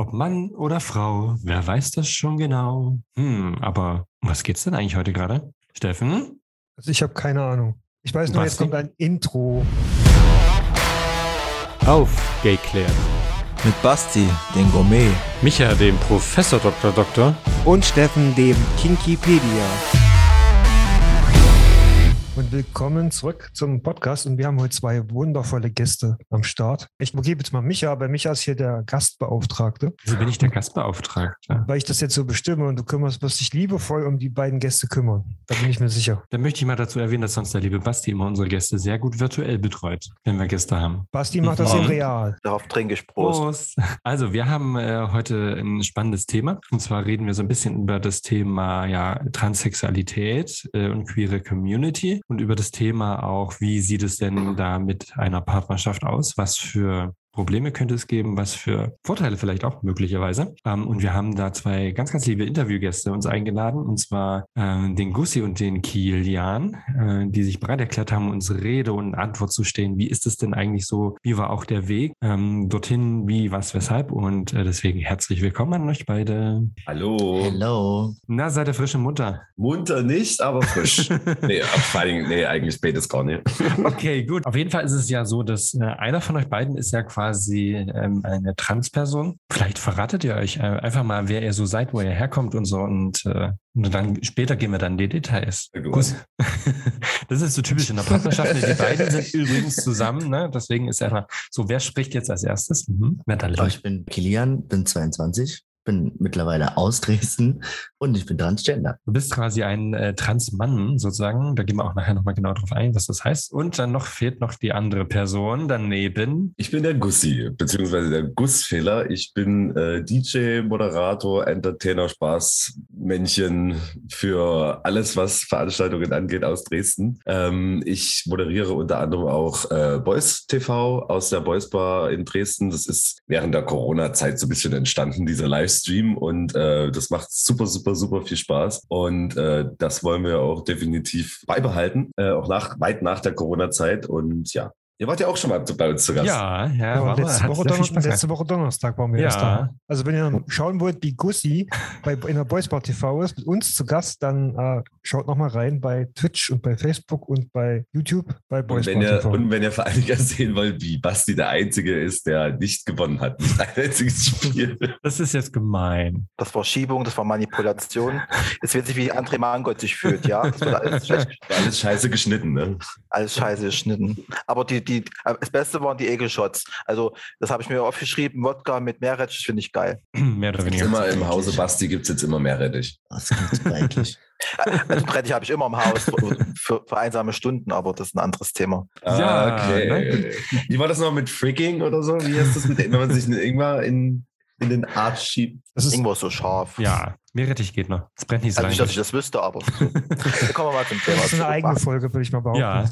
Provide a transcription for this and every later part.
Ob Mann oder Frau, wer weiß das schon genau? Hm, aber um was geht's denn eigentlich heute gerade? Steffen? Also ich habe keine Ahnung. Ich weiß nur, jetzt Basti? kommt ein Intro. Aufgeklärt. Mit Basti, den Gourmet. Micha, dem Professor Dr. Doktor. und Steffen, dem Kinkipedia. Und willkommen zurück zum Podcast. Und wir haben heute zwei wundervolle Gäste am Start. Ich gebe jetzt mal Micha, aber Micha ist hier der Gastbeauftragte. Wieso bin ich der Gastbeauftragte? Weil ich das jetzt so bestimme und du kümmerst, wirst dich liebevoll um die beiden Gäste kümmern. Da bin ich mir sicher. Dann möchte ich mal dazu erwähnen, dass sonst der liebe Basti immer unsere Gäste sehr gut virtuell betreut, wenn wir Gäste haben. Basti macht das in real. Darauf trinke ich Prost. Also, wir haben äh, heute ein spannendes Thema. Und zwar reden wir so ein bisschen über das Thema ja, Transsexualität äh, und queere Community und über das Thema auch, wie sieht es denn da mit einer Partnerschaft aus? Was für Probleme könnte es geben? Was für Vorteile vielleicht auch möglicherweise? Ähm, und wir haben da zwei ganz, ganz liebe Interviewgäste uns eingeladen, und zwar ähm, den Gussi und den Kilian, äh, die sich bereit erklärt haben, uns Rede und Antwort zu stehen. Wie ist es denn eigentlich so? Wie war auch der Weg ähm, dorthin? Wie, was, weshalb? Und äh, deswegen herzlich willkommen an euch beide. Hallo. Hello. Na, seid ihr frische Mutter? Munter nicht, aber frisch. nee, ab- vor allen Dingen, nee, eigentlich beides gar nicht. Okay, gut. Auf jeden Fall ist es ja so, dass äh, einer von euch beiden ist ja quasi ähm, eine Transperson. Vielleicht verratet ihr euch äh, einfach mal, wer ihr so seid, wo ihr herkommt und so. Und, äh, und dann später gehen wir dann in die Details. Gut. Das ist so typisch in der Partnerschaft. Die beiden sind übrigens zusammen. Ne? Deswegen ist einfach so, wer spricht jetzt als erstes? Mhm. Natalie. Ich bin Kilian, bin 22, bin mittlerweile aus Dresden und ich bin Transgender. Du bist quasi ein äh, Transmann sozusagen. Da gehen wir auch nachher nochmal genau drauf ein, was das heißt. Und dann noch fehlt noch die andere Person daneben. Ich bin der Gussi, beziehungsweise der Gussfehler. Ich bin äh, DJ, Moderator, Entertainer, Spaßmännchen für alles, was Veranstaltungen angeht aus Dresden. Ähm, ich moderiere unter anderem auch äh, Boys TV aus der Boys Bar in Dresden. Das ist während der Corona-Zeit so ein bisschen entstanden, dieser Livestream. Und äh, das macht super, super, super viel Spaß. Und äh, das wollen wir auch definitiv beibehalten, äh, auch nach, weit nach der Corona-Zeit. Und ja, ihr wart ja auch schon mal bei uns zu Gast. Ja, ja, Ja, war, letzte, Woche sehr viel Donner Spaß gemacht. letzte Woche Donnerstag waren wir Ja. erst da. Also wenn ihr schauen wollt, wie Gussi bei, in der Boys Bar TV ist, mit uns zu Gast, dann äh, schaut nochmal rein bei Twitch und bei Facebook und bei YouTube bei Boys Und wenn, Bar ihr, TV. und wenn ihr vor allen Dingen sehen wollt, wie Basti der Einzige ist, der nicht gewonnen hat, nicht ein einziges Spiel. Das ist jetzt gemein. Das war Schiebung, das war Manipulation. Jetzt wird sich wie André Mangold sich fühlt, ja. Das wird alles, War alles scheiße geschnitten, ne? alles scheiße geschnitten. Aber die, die, das Beste waren die Egelshots. Also, das habe ich mir aufgeschrieben. Wodka mit Meerrettich finde ich geil. Mehr oder weniger. immer im Hause Basti gibt es jetzt immer mehr Rettich. Das klingt super eklig. Also, Rettich habe ich immer im Haus für, für, für einsame Stunden, aber das ist ein anderes Thema. Ja, Ah, okay. ne? Wie war das noch mit Freaking oder so? Wie heißt das mit, wenn man sich irgendwann in, in den Arsch schiebt? Das ist Irgendwo so scharf. Ja, Meerrettich geht noch. Es brennt nicht so Also nicht, dass ich lange. das wüsste, aber kommen wir mal zum Thema. Das ist eine eigene Folge, würde ich mal behaupten. Ja,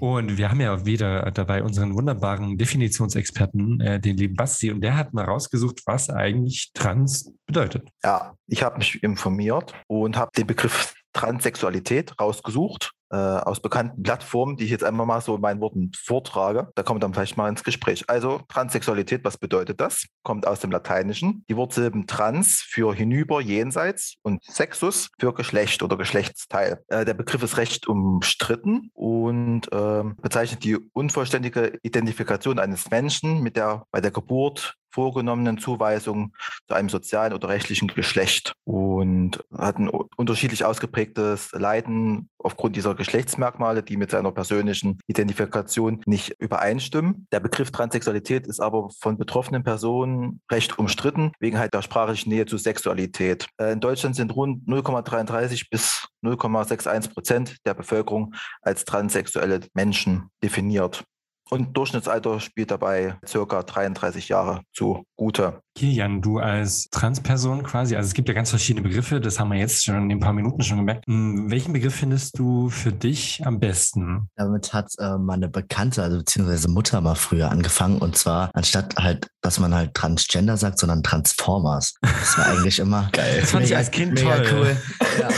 und wir haben ja wieder dabei unseren wunderbaren Definitionsexperten, äh, den lieben Basti, und der hat mal rausgesucht, was eigentlich trans bedeutet. Ja, ich habe mich informiert und habe den Begriff Transsexualität rausgesucht äh, aus bekannten Plattformen, die ich jetzt einfach mal so in meinen Worten vortrage. Da kommen wir dann vielleicht mal ins Gespräch. Also Transsexualität, was bedeutet das? Kommt aus dem Lateinischen. Die Wortsilben trans für hinüber, jenseits und sexus für Geschlecht oder Geschlechtsteil. Äh, der Begriff ist recht umstritten und ähm, bezeichnet die unvollständige Identifikation eines Menschen mit der bei der Geburt vorgenommenen Zuweisung zu einem sozialen oder rechtlichen Geschlecht und hat ein unterschiedlich ausgeprägtes Leiden aufgrund dieser Geschlechtsmerkmale, die mit seiner persönlichen Identifikation nicht übereinstimmen. Der Begriff Transsexualität ist aber von betroffenen Personen recht umstritten, wegen halt der sprachlichen Nähe zu Sexualität. Äh, In Deutschland sind rund 0,33 bis 0,61 Prozent der Bevölkerung als transsexuelle Menschen definiert. Und Durchschnittsalter spielt dabei circa 33 Jahre zugute. Kilian, du als Transperson quasi, also es gibt ja ganz verschiedene Begriffe, das haben wir jetzt schon in ein paar Minuten schon gemerkt. Hm, Welchen Begriff findest du für dich am besten? Damit hat äh, meine Bekannte, also beziehungsweise Mutter mal früher angefangen. Und zwar, anstatt halt, dass man halt Transgender sagt, sondern Transformers. Das war eigentlich immer Geil. Das fand ich als Kind mega toll. cool. Ja.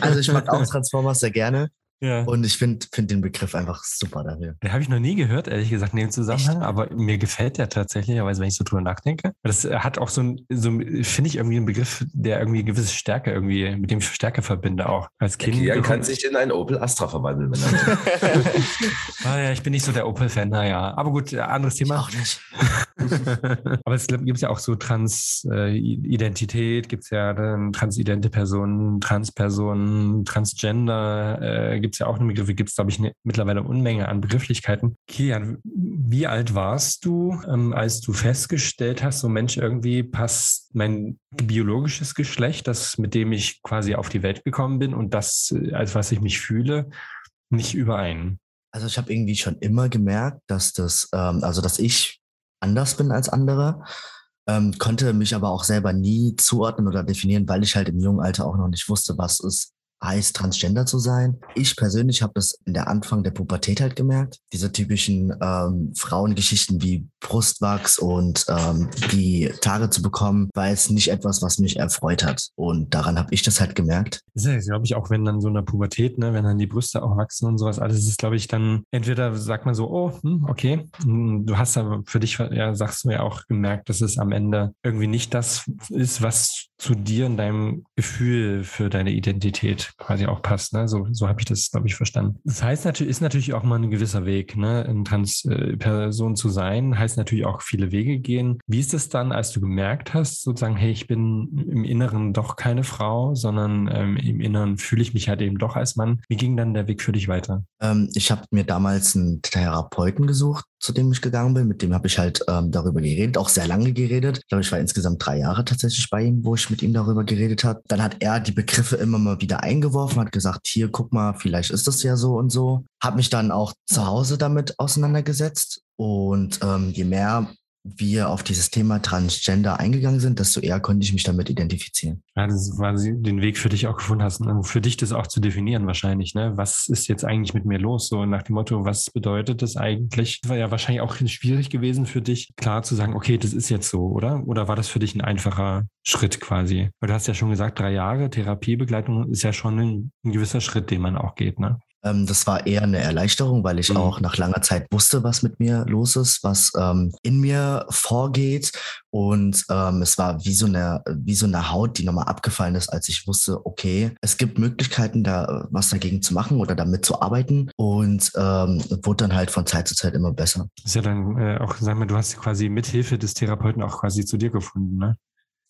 Also ich mag auch Transformers sehr gerne. Ja. Und ich finde find den Begriff einfach super dafür. Den habe ich noch nie gehört, ehrlich gesagt, in dem Zusammenhang, aber mir gefällt der tatsächlicherweise, wenn ich so drüber nachdenke. Das hat auch so ein, so, finde ich, irgendwie einen Begriff, der irgendwie gewisse Stärke irgendwie, mit dem ich Stärke verbinde auch. Als Der Kind. Kian kann sich in einen Opel Astra verwandeln. Wenn er ah, ja, ich bin nicht so der Opel-Fan, naja. Aber gut, äh, anderes Thema. Auch nicht. Aber es gibt ja auch so Trans-Identität, gibt es ja dann transidente Personen, Transpersonen, Transgender, äh, gibt es ja auch eine Begriffe, gibt es, glaube ich, eine, mittlerweile Unmenge an Begrifflichkeiten. Kilian, wie alt warst du, ähm, als du festgestellt hast, so Mensch, irgendwie passt mein biologisches Geschlecht, das mit dem ich quasi auf die Welt gekommen bin und das, äh, als was ich mich fühle, nicht überein? Also ich habe irgendwie schon immer gemerkt, dass das, ähm, also dass ich anders bin als andere, ähm, konnte mich aber auch selber nie zuordnen oder definieren, weil ich halt im jungen Alter auch noch nicht wusste, was es heißt, transgender zu sein. Ich persönlich habe das in der Anfang der Pubertät halt gemerkt. Diese typischen ähm, Frauengeschichten wie Brustwachs und ähm, die Tage zu bekommen, war jetzt nicht etwas, was mich erfreut hat. Und daran habe ich das halt gemerkt. Das ist glaube ich, auch wenn dann so in der Pubertät, ne, wenn dann die Brüste auch wachsen und sowas, alles ist, glaube ich, dann entweder sagt man so, oh, hm, okay, hm, du hast aber für dich, ja, sagst du ja auch gemerkt, dass es am Ende irgendwie nicht das ist, was zu dir und deinem Gefühl für deine Identität quasi auch passt. Ne? So, so habe ich das, glaube ich, verstanden. Das heißt natürlich, ist natürlich auch mal ein gewisser Weg, ne? Eine Transperson zu sein, heißt natürlich auch viele Wege gehen. Wie ist es dann, als du gemerkt hast, sozusagen, hey, ich bin im Inneren doch keine Frau, sondern ähm, im Inneren fühle ich mich halt eben doch als Mann. Wie ging dann der Weg für dich weiter? Ähm, ich habe mir damals einen Therapeuten gesucht, zu dem ich gegangen bin. Mit dem habe ich halt ähm, darüber geredet, auch sehr lange geredet. Ich glaube, ich war insgesamt drei Jahre tatsächlich bei ihm, wo ich mit ihm darüber geredet habe. Dann hat er die Begriffe immer mal wieder eingeworfen, hat gesagt, hier, guck mal, vielleicht ist das ja so und so. Habe mich dann auch zu Hause damit auseinandergesetzt. Und ähm, je mehr wir auf dieses Thema Transgender eingegangen sind, desto eher konnte ich mich damit identifizieren. Ja, das war sie- den Weg für dich auch gefunden hast, ne? für dich das auch zu definieren wahrscheinlich, ne? Was ist jetzt eigentlich mit mir los? So nach dem Motto, was bedeutet das eigentlich? War ja wahrscheinlich auch schwierig gewesen für dich, klar zu sagen, okay, das ist jetzt so, oder? Oder war das für dich ein einfacher Schritt quasi? Weil du hast ja schon gesagt, drei Jahre Therapiebegleitung ist ja schon ein, ein gewisser Schritt, den man auch geht, ne? Ähm, das war eher eine Erleichterung, weil ich Mhm. auch nach langer Zeit wusste, was mit mir los ist, was ähm, in mir vorgeht. Und ähm, es war wie so, eine, wie so eine Haut, die nochmal abgefallen ist, als ich wusste, okay, es gibt Möglichkeiten, da was dagegen zu machen oder damit zu arbeiten. Und ähm, wurde dann halt von Zeit zu Zeit immer besser. Ist ja dann äh, auch, sag mal, du hast quasi mit Hilfe des Therapeuten auch quasi zu dir gefunden, ne?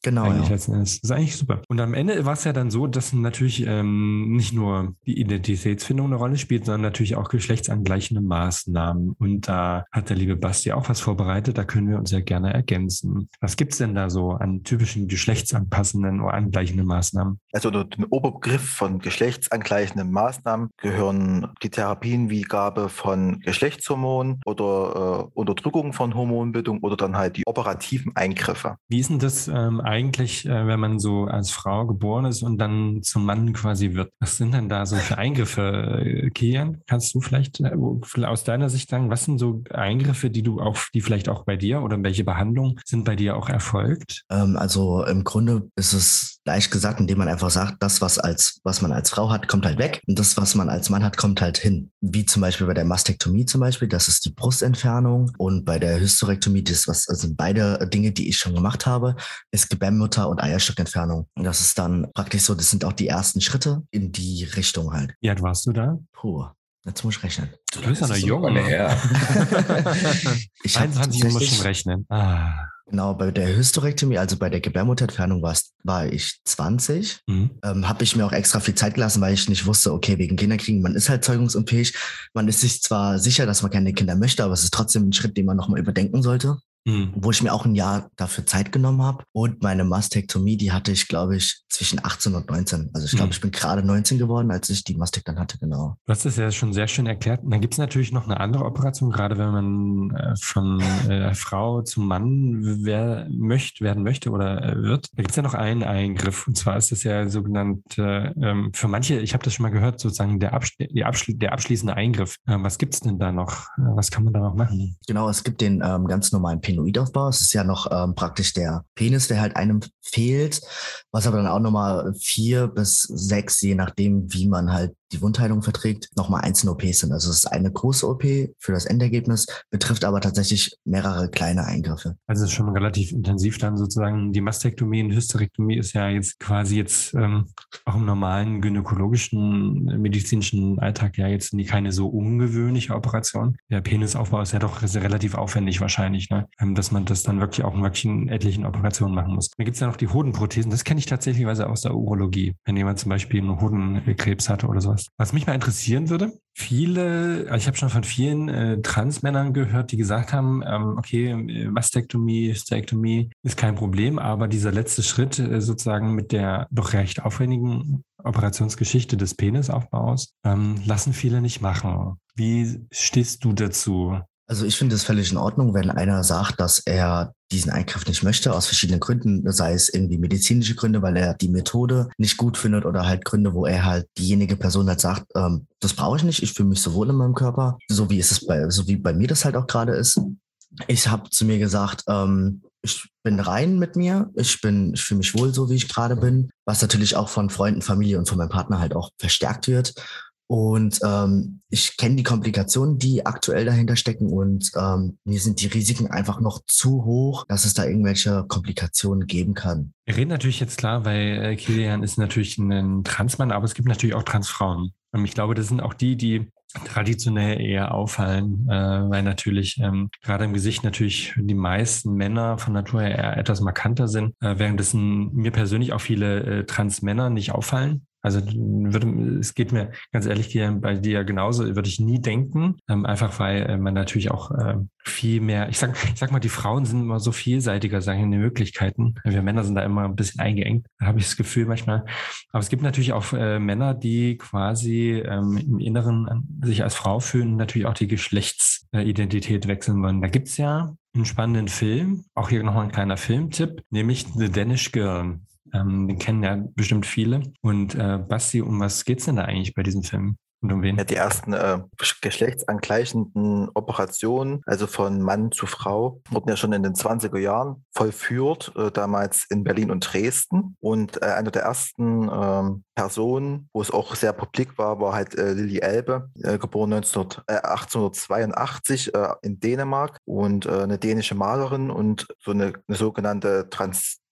Genau. eigentlich Ja. letzten Endes. Das ist eigentlich super. Und am Ende war es ja dann so, dass natürlich ähm, nicht nur die Identitätsfindung eine Rolle spielt, sondern natürlich auch geschlechtsangleichende Maßnahmen. Und da hat der liebe Basti auch was vorbereitet. Da können wir uns ja gerne ergänzen. Was gibt's denn da so an typischen geschlechtsanpassenden oder angleichenden Maßnahmen? Also unter dem Oberbegriff von geschlechtsangleichenden Maßnahmen gehören die Therapien wie Gabe von Geschlechtshormonen oder äh, Unterdrückung von Hormonbildung oder dann halt die operativen Eingriffe. Wie ist denn das ähm, eigentlich, äh, wenn man so als Frau geboren ist und dann zum Mann quasi wird? Was sind denn da so für Eingriffe, äh, Kian? Kannst du vielleicht äh, aus deiner Sicht sagen, was sind so Eingriffe, die du auch, die vielleicht auch bei dir oder welche Behandlungen sind bei dir auch erfolgt? Ähm, also im Grunde ist es leicht gesagt, indem man einfach sagt, das, was als, was man als Frau hat, kommt halt weg und das, was man als Mann hat, kommt halt hin. Wie zum Beispiel bei der Mastektomie zum Beispiel, das ist die Brustentfernung und bei der Hysterektomie, das was, also sind beide Dinge, die ich schon gemacht habe, ist Gebärmutter und Eierstockentfernung. Und das ist dann praktisch so, das sind auch die ersten Schritte in die Richtung halt. Wie alt warst du da? Puh, jetzt muss ich rechnen. Du bist ja noch Das ist jung. her. Ich hab 21 muss schon rechnen. Ah. Genau, bei der Hysterektomie, also bei der Gebärmutterentfernung war ich 20. Mhm. ähm, habe ich mir auch extra viel Zeit gelassen, weil ich nicht wusste, okay, wegen Kinderkriegen, man ist halt zeugungsunfähig. Man ist sich zwar sicher, dass man keine Kinder möchte, aber es ist trotzdem ein Schritt, den man nochmal überdenken sollte. Mhm. Wo ich mir auch ein Jahr dafür Zeit genommen habe. Und meine Mastektomie, die hatte ich, glaube ich, zwischen 18 und 19. Also ich glaube, Mhm. ich bin gerade 19 geworden, als ich die Mastek dann hatte, genau. Du hast es ja schon sehr schön erklärt. Und dann gibt es natürlich noch eine andere Operation, gerade wenn man äh, von äh, Frau zum Mann wer möchte, werden möchte oder äh, wird. Da gibt es ja noch einen Eingriff. Und zwar ist das ja sogenannte, ähm, für manche, ich habe das schon mal gehört, sozusagen der, Abschli die Abschli der abschließende Eingriff. Ähm, was gibt es denn da noch? Äh, was kann man da noch machen? Genau, es gibt den ähm, ganz normalen Penoidaufbau. Es ist ja noch ähm, praktisch der Penis, der halt einem fehlt, was aber dann auch nochmal vier bis sechs, je nachdem, wie man halt die Wundheilung verträgt, nochmal einzelne OPs sind. Also es ist eine große OP für das Endergebnis, betrifft aber tatsächlich mehrere kleine Eingriffe. Also es ist schon relativ intensiv dann sozusagen. Die Mastektomie und Hysterektomie ist ja jetzt quasi jetzt ähm, auch im normalen gynäkologischen, äh, medizinischen Alltag ja jetzt keine so ungewöhnliche Operation. Der Penisaufbau ist ja doch relativ aufwendig wahrscheinlich, ne? Ähm, dass man das dann wirklich auch in wirklich etlichen Operationen machen muss. Dann gibt es ja noch die Hodenprothesen. Das kenne ich tatsächlich aus der Urologie, wenn jemand zum Beispiel einen Hodenkrebs hatte oder sowas. Was mich mal interessieren würde, viele, also ich habe schon von vielen äh, Transmännern gehört, die gesagt haben, ähm, okay, Mastektomie, Hysterektomie ist kein Problem, aber dieser letzte Schritt äh, sozusagen mit der doch recht aufwendigen Operationsgeschichte des Penisaufbaus ähm, lassen viele nicht machen. Wie stehst du dazu? Also ich finde es völlig in Ordnung, wenn einer sagt, dass er diesen Eingriff nicht möchte, aus verschiedenen Gründen, sei es irgendwie medizinische Gründe, weil er die Methode nicht gut findet oder halt Gründe, wo er halt diejenige Person halt sagt, ähm, das brauche ich nicht, ich fühle mich so wohl in meinem Körper, so wie ist es bei, so wie bei mir das halt auch gerade ist. Ich habe zu mir gesagt, ähm, ich bin rein mit mir, ich bin, ich fühle mich wohl so, wie ich gerade bin, was natürlich auch von Freunden, Familie und von meinem Partner halt auch verstärkt wird. Und ähm, ich kenne die Komplikationen, die aktuell dahinter stecken und ähm, mir sind die Risiken einfach noch zu hoch, dass es da irgendwelche Komplikationen geben kann. Wir reden natürlich jetzt klar, weil äh, Kilian ist natürlich ein Transmann, aber es gibt natürlich auch Transfrauen. Und ich glaube, das sind auch die, die traditionell eher auffallen, äh, weil natürlich ähm, gerade im Gesicht natürlich die meisten Männer von Natur her eher etwas markanter sind, äh, währenddessen mir persönlich auch viele äh, Transmänner nicht auffallen. Also würde, es geht mir ganz ehrlich bei dir genauso, würde ich nie denken, ähm, einfach weil äh, man natürlich auch äh, viel mehr, ich sag, ich sag mal, die Frauen sind immer so vielseitiger, sagen in den Möglichkeiten. Wir Männer sind da immer ein bisschen eingeengt, habe ich das Gefühl manchmal. Aber es gibt natürlich auch äh, Männer, die quasi ähm, im Inneren sich als Frau fühlen und natürlich auch die Geschlechtsidentität wechseln wollen. Da gibt's ja einen spannenden Film, auch hier nochmal ein kleiner Filmtipp, nämlich The Danish Girl. Ähm, den kennen ja bestimmt viele. Und äh, Basti, um was geht's denn da eigentlich bei diesem Film? Und um wen? Ja, die ersten äh, geschlechtsangleichenden Operationen, also von Mann zu Frau, wurden ja schon in den 20er Jahren vollführt, äh, damals in Berlin und Dresden. Und äh, eine der ersten ähm, Personen, wo es auch sehr publik war, war halt äh, Lilly Elbe, äh, geboren 1900, 1882 äh, in Dänemark und eine dänische Malerin und so eine, eine sogenannte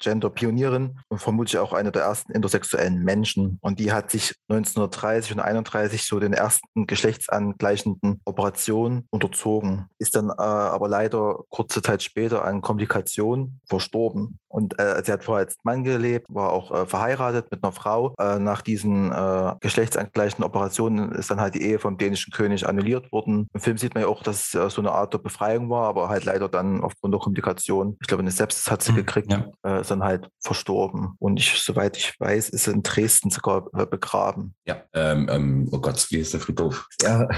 Transgender-Pionierin und vermutlich auch eine der ersten intersexuellen Menschen. Und die hat sich 1930 und 1931 so den ersten geschlechtsangleichenden Operationen unterzogen, ist dann äh, aber leider kurze Zeit später an Komplikationen verstorben. Und äh, sie hat vorher als Mann gelebt, war auch äh, verheiratet mit einer Frau. Äh, nach diesen äh, geschlechtsangleichenden Operationen ist dann halt die Ehe vom dänischen König annulliert worden. Im Film sieht man ja auch, dass es äh, so eine Art der Befreiung war, aber halt leider dann aufgrund der Komplikationen, ich glaube, eine Sepsis hat sie mhm, gekriegt, ja. ist dann halt verstorben. Und ich, soweit ich weiß, ist sie in Dresden sogar begraben. Ja, ähm, ähm, oh Gott, wie ist der Friedhof? Ja.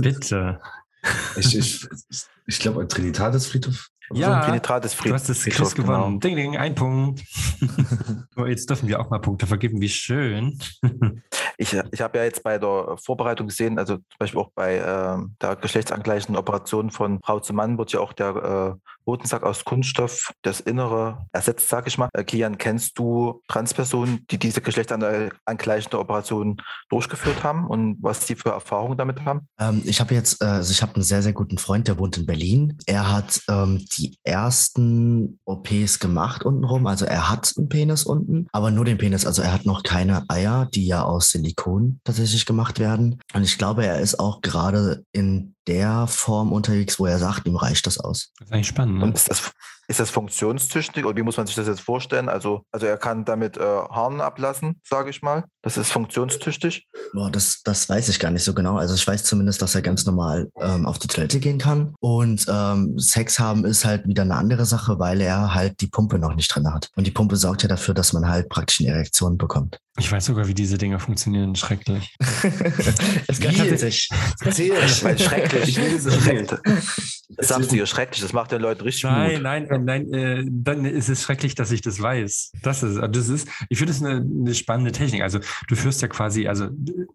Bitte. Ich, ich, ich glaube, Trinitatis Friedhof. Ja, so Trinitatis Friedhof. Du hast das Quiz gewonnen. Genau. Ding, ding, ein Punkt. oh, jetzt dürfen wir auch mal Punkte vergeben. Wie schön. ich ich habe ja jetzt bei der Vorbereitung gesehen, also zum Beispiel auch bei äh, der geschlechtsangleichenden Operation von Frau zu Mann wird ja auch der äh, Hodensack aus Kunststoff das Innere ersetzt, sage ich mal. Äh, Kian, kennst du Transpersonen, die diese geschlechtsangleichende Operation durchgeführt haben und was sie für Erfahrungen damit haben? Ähm, ich habe jetzt, äh, also ich habe einen sehr, sehr guten Freund, der wohnt in Berlin. Er hat ähm, die ersten OPs gemacht untenrum, also er hat einen Penis unten, aber nur den Penis, also er hat noch keine Eier, die ja aus Silikon tatsächlich gemacht werden. Und ich glaube, er ist auch gerade in der Form unterwegs, wo er sagt, ihm reicht das aus. Das ist eigentlich spannend. Ne? Und ist das, ist das funktionstüchtig oder wie muss man sich das jetzt vorstellen? Also, also er kann damit äh, Haaren ablassen, sage ich mal. Das ist funktionstüchtig. Boah, das, das weiß ich gar nicht so genau. Also ich weiß zumindest, dass er ganz normal ähm, auf die Toilette gehen kann. Und ähm, Sex haben ist halt wieder eine andere Sache, weil er halt die Pumpe noch nicht drin hat. Und die Pumpe sorgt ja dafür, dass man halt praktisch eine Erektion bekommt. Ich weiß sogar, wie diese Dinger funktionieren. Schrecklich. es kann tatsächlich. schrecklich. Das ist schrecklich. Das macht den Leuten richtig nein, Mut. Nein, nein. Äh, dann ist es schrecklich, dass ich das weiß. Das ist, das ist ich finde es eine, eine, spannende Technik. Also du führst ja quasi, also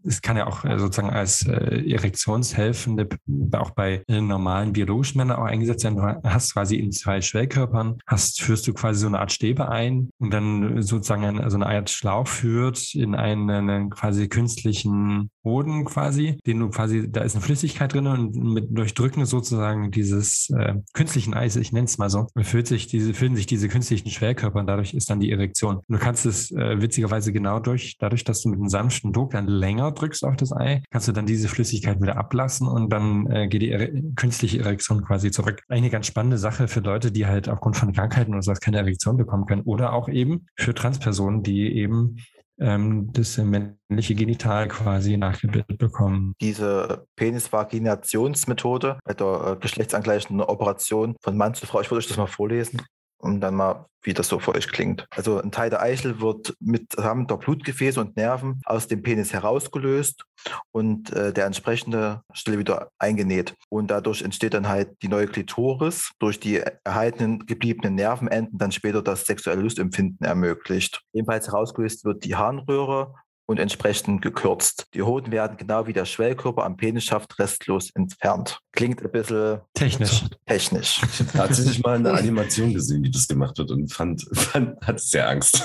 es kann ja auch äh, sozusagen als äh, Erektionshelfende auch bei äh, normalen biologischen Männern auch eingesetzt werden. Du hast quasi in zwei Schwellkörpern, hast, führst du quasi so eine Art Stäbe ein und dann sozusagen eine, also eine Art Schlauch wird in einen, einen quasi künstlichen Boden quasi, den du quasi, da ist eine Flüssigkeit drin und mit Durchdrücken sozusagen dieses äh, künstlichen Eis, ich nenne es mal so, füllt sich diese, füllen sich diese künstlichen Schwellkörper und dadurch ist dann die Erektion. Und du kannst es äh, witzigerweise genau durch, dadurch, dass du mit einem sanften Druck dann länger drückst auf das Ei, kannst du dann diese Flüssigkeit wieder ablassen und dann äh, geht die Ere künstliche Erektion quasi zurück. Eine ganz spannende Sache für Leute, die halt aufgrund von Krankheiten oder sowas keine Erektion bekommen können oder auch eben für Transpersonen, die eben ähm, das männliche Genital quasi nachgebildet bekommen. Diese Penisvaginationsmethode bei der äh, geschlechtsangleichenden Operation von Mann zu Frau, ich würde euch das mal vorlesen und dann mal, wie das so für euch klingt. Also ein Teil der Eichel wird mit Samen der Blutgefäße und Nerven aus dem Penis herausgelöst und äh, der entsprechende Stelle wieder eingenäht. Und dadurch entsteht dann halt die neue Klitoris, durch die erhaltenen gebliebenen Nervenenden dann später das sexuelle Lustempfinden ermöglicht. Ebenfalls herausgelöst wird die Harnröhre und entsprechend gekürzt. Die Hoden werden genau wie der Schwellkörper am Penisschaft restlos entfernt. Klingt ein bisschen Technisch. technisch. Ich habe tatsächlich mal eine Animation gesehen, wie das gemacht wird und fand, fand hatte sehr Angst.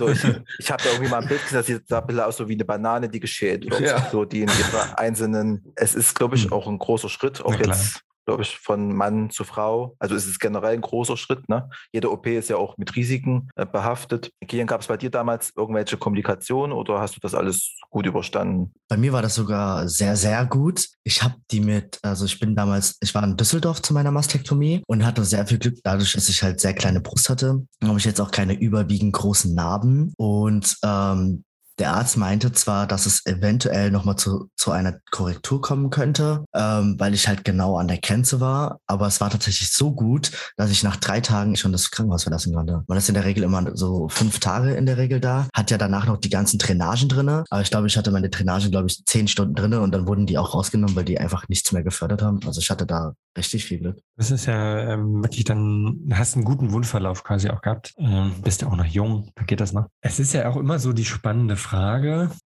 So, ich ich habe da irgendwie mal ein Bild gesehen, das sieht da ein bisschen aus so wie eine Banane, die geschält wird. Ja. So die in ihrer einzelnen, es ist, glaube ich, auch ein großer Schritt, auch jetzt, glaube ich, von Mann zu Frau. Also es ist generell ein großer Schritt. Ne? Jede OP ist ja auch mit Risiken äh, behaftet. Kian, gab es bei dir damals irgendwelche Komplikationen oder hast du das alles gut überstanden? Bei mir war das sogar sehr, sehr gut. Ich habe die mit, also ich bin damals, ich war in Düsseldorf zu meiner Mastektomie und hatte sehr viel Glück, dadurch, dass ich halt sehr kleine Brust hatte, habe ich jetzt auch keine überwiegend großen Narben. Und ähm, der Arzt meinte zwar, dass es eventuell nochmal zu, zu einer Korrektur kommen könnte, ähm, weil ich halt genau an der Grenze war, aber es war tatsächlich so gut, dass ich nach drei Tagen schon das Krankenhaus verlassen konnte. Man ist in der Regel immer so fünf Tage in der Regel da, hat ja danach noch die ganzen Drainagen drinne, aber ich glaube, ich hatte meine Drainagen, glaube ich, zehn Stunden drinne und dann wurden die auch rausgenommen, weil die einfach nichts mehr gefördert haben. Also ich hatte da richtig viel Glück. Das ist ja ähm, wirklich dann, hast einen guten Wundverlauf quasi auch gehabt. Ähm, bist ja auch noch jung, da geht das noch. Es ist ja auch immer so die spannende Frage,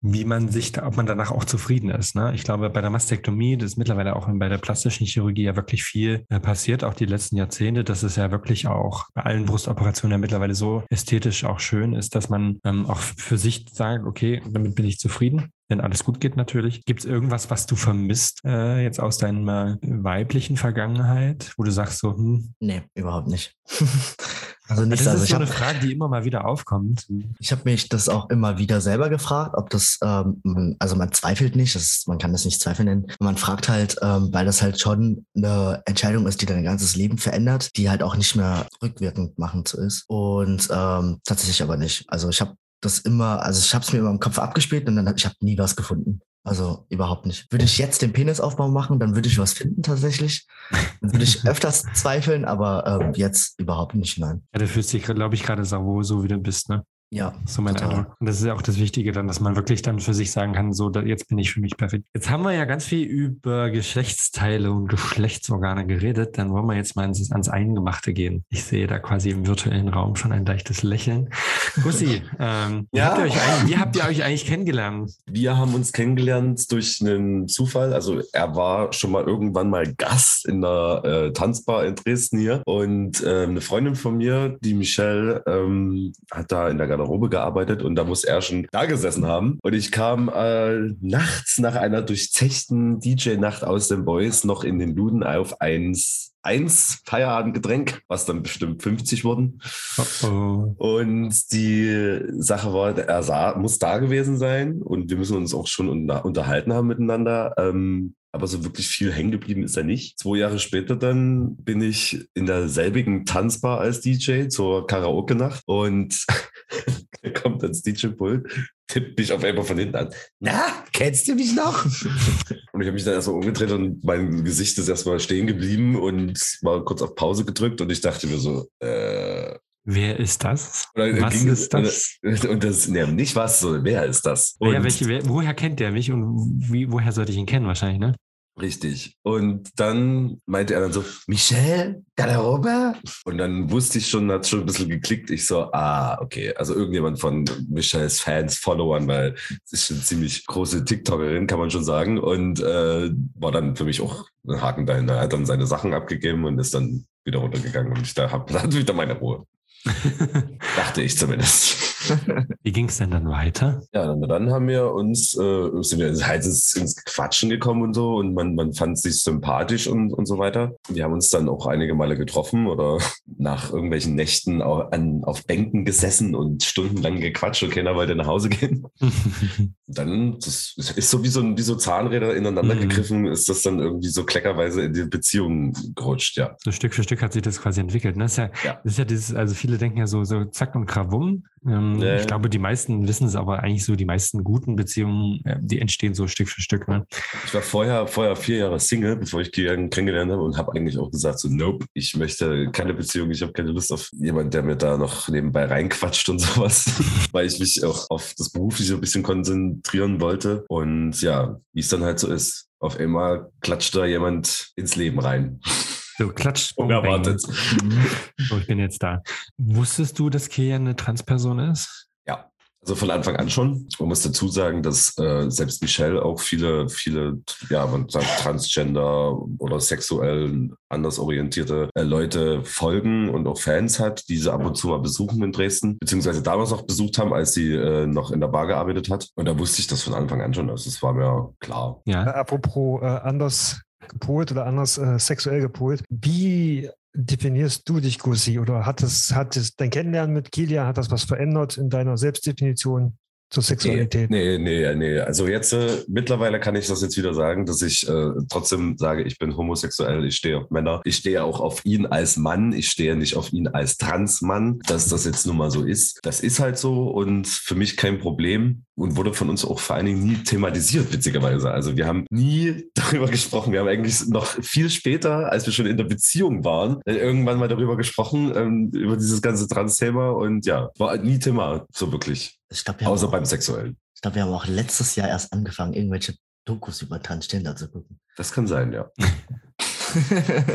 wie man sich da, ob man danach auch zufrieden ist. Ne? Ich glaube, bei der Mastektomie, das ist mittlerweile auch bei der plastischen Chirurgie ja wirklich viel äh, passiert, auch die letzten Jahrzehnte, dass es ja wirklich auch bei allen Brustoperationen ja mittlerweile so ästhetisch auch schön ist, dass man ähm, auch für sich sagt, okay, damit bin ich zufrieden wenn alles gut geht natürlich. Gibt es irgendwas, was du vermisst äh, jetzt aus deiner weiblichen Vergangenheit, wo du sagst so, hm, Nee, überhaupt nicht. also nicht, das also ist so eine habe Frage, die immer mal wieder aufkommt. ich hab mich das auch immer wieder selber gefragt, ob das, ähm, also man zweifelt nicht, ist, man kann das nicht Zweifel nennen. Man fragt halt, ähm, weil das halt schon eine Entscheidung ist, die dein ganzes Leben verändert, die halt auch nicht mehr rückwirkend machend ist. Und ähm, tatsächlich aber nicht. Also ich habe das immer, also ich habe es mir immer im Kopf abgespielt und dann hab, ich habe nie was gefunden. Also überhaupt nicht. Würde ich jetzt den Penisaufbau machen, dann würde ich was finden tatsächlich. Dann würde ich öfters zweifeln, aber ähm, jetzt überhaupt nicht, nein. Ja, du fühlst dich, glaube ich, gerade sauwohl, so wie du bist, ne? Ja, So mein Total. Eindruck. Und das ist ja auch das Wichtige dann, dass man wirklich dann für sich sagen kann, so, da, jetzt bin ich für mich perfekt. Jetzt haben wir ja ganz viel über Geschlechtsteile und Geschlechtsorgane geredet. Dann wollen wir jetzt mal ans, ans Eingemachte gehen. Ich sehe da quasi im virtuellen Raum schon ein leichtes Lächeln. Bussi, ähm, wie, Ja. habt ihr euch eigentlich, wie habt ihr euch eigentlich kennengelernt? Wir haben uns kennengelernt durch einen Zufall. Also er war schon mal irgendwann mal Gast in der äh, Tanzbar in Dresden hier. Und ähm, eine Freundin von mir, die Michelle, ähm, hat da in der Garderobe gearbeitet und da muss er schon da gesessen haben. Und ich kam äh, nachts nach einer durchzechten DJ-Nacht aus den Boys noch in den Luden auf eins. Eins Feierabendgetränk, was dann bestimmt 50 wurden. Oh, oh. Und die Sache war, er sah, muss da gewesen sein und wir müssen uns auch schon unter, unterhalten haben miteinander. Ähm, aber so wirklich viel hängen geblieben ist er nicht. Zwei Jahre später dann bin ich in derselbigen Tanzbar als DJ zur Karaoke-Nacht und er kommt ans DJ-Pult, tippt mich auf einmal von hinten an. Na, kennst du mich noch? und ich habe mich dann erstmal umgedreht und mein Gesicht ist erstmal stehen geblieben und war kurz auf Pause gedrückt und ich dachte mir so, äh, Wer ist das? oder Was ging ist das? Und das, ne, nicht was, sondern wer ist das? Und, Wer, welche, wer, woher kennt der mich und wie, woher sollte ich ihn kennen wahrscheinlich, ne? Richtig. Und dann meinte er dann so, Michelle, Garderobe? Und dann wusste ich schon, hat schon ein bisschen geklickt. Ich so, ah, okay. Also irgendjemand von Michelles Fans, Followern, weil es ist eine ziemlich große TikTokerin, kann man schon sagen. Und äh, war dann für mich auch ein Haken dahinter. Er hat dann seine Sachen abgegeben und ist dann wieder runtergegangen. Und ich da hab, hatte wieder meine Ruhe. Dachte ich zumindest. Wie ging es denn dann weiter? Ja, dann, dann haben wir uns, äh, sind wir halt ins, Quatschen gekommen und so und man, man fand sich sympathisch und, und so weiter. Wir haben uns dann auch einige Male getroffen oder nach irgendwelchen Nächten au- an, auf Bänken gesessen und stundenlang gequatscht und keiner wollte nach Hause gehen. Dann, das ist so wie so, wie so Zahnräder ineinander Mhm. gegriffen, ist das dann irgendwie so kleckerweise in die Beziehung gerutscht, ja. So Stück für Stück hat sich das quasi entwickelt. Ne? Das, ist ja, Ja. das ist ja dieses, also viele denken ja so, so zack und krawum. Ähm, Ja, Ich glaube, die meisten wissen es, aber eigentlich so die meisten guten Beziehungen, die entstehen so Stück für Stück. Ne? Ich war vorher, vorher vier Jahre Single, bevor ich Kian kennengelernt habe und habe eigentlich auch gesagt, so, nope, ich möchte keine Beziehung, ich habe keine Lust auf jemanden, der mir da noch nebenbei reinquatscht und sowas, weil ich mich auch auf das Berufliche ein bisschen konzentrieren wollte. Und ja, wie es dann halt so ist, auf einmal klatscht da jemand ins Leben rein. So klatsch. Unerwartet. So, ich bin jetzt da. Wusstest du, dass Kian eine Transperson ist? Ja, also von Anfang an schon. Man muss dazu sagen, dass äh, selbst Michelle auch viele, viele, ja, man sagt Transgender oder sexuell anders orientierte äh, Leute folgen und auch Fans hat, die sie ab und zu mal besuchen in Dresden, beziehungsweise damals auch besucht haben, als sie äh, noch in der Bar gearbeitet hat. Und da wusste ich das von Anfang an schon. Also es war mir klar. Äh, Ja. apropos äh, anders gepolt oder anders äh, sexuell gepolt. Wie definierst du dich, Gussi? Oder hat es, hat es dein Kennenlernen mit Kilian, hat das was verändert in deiner Selbstdefinition zur Sexualität? Nee, nee, nee. Also jetzt äh, mittlerweile kann ich das jetzt wieder sagen, dass ich äh, trotzdem sage, ich bin homosexuell, ich stehe auf Männer. Ich stehe auch auf ihn als Mann, ich stehe nicht auf ihn als Transmann, dass das jetzt nun mal so ist. Das ist halt so und für mich kein Problem und wurde von uns auch vor allen Dingen nie thematisiert, witzigerweise. Also wir haben nie darüber gesprochen. Wir haben eigentlich noch viel später, als wir schon in der Beziehung waren, äh, irgendwann mal darüber gesprochen, ähm, über dieses ganze Trans-Thema und ja, war nie Thema so wirklich. Ich glaube, haben Außer auch- beim Sexuellen. ich glaub, wir haben auch letztes Jahr erst angefangen, irgendwelche Dokus über Transgender zu gucken. Das kann sein, ja.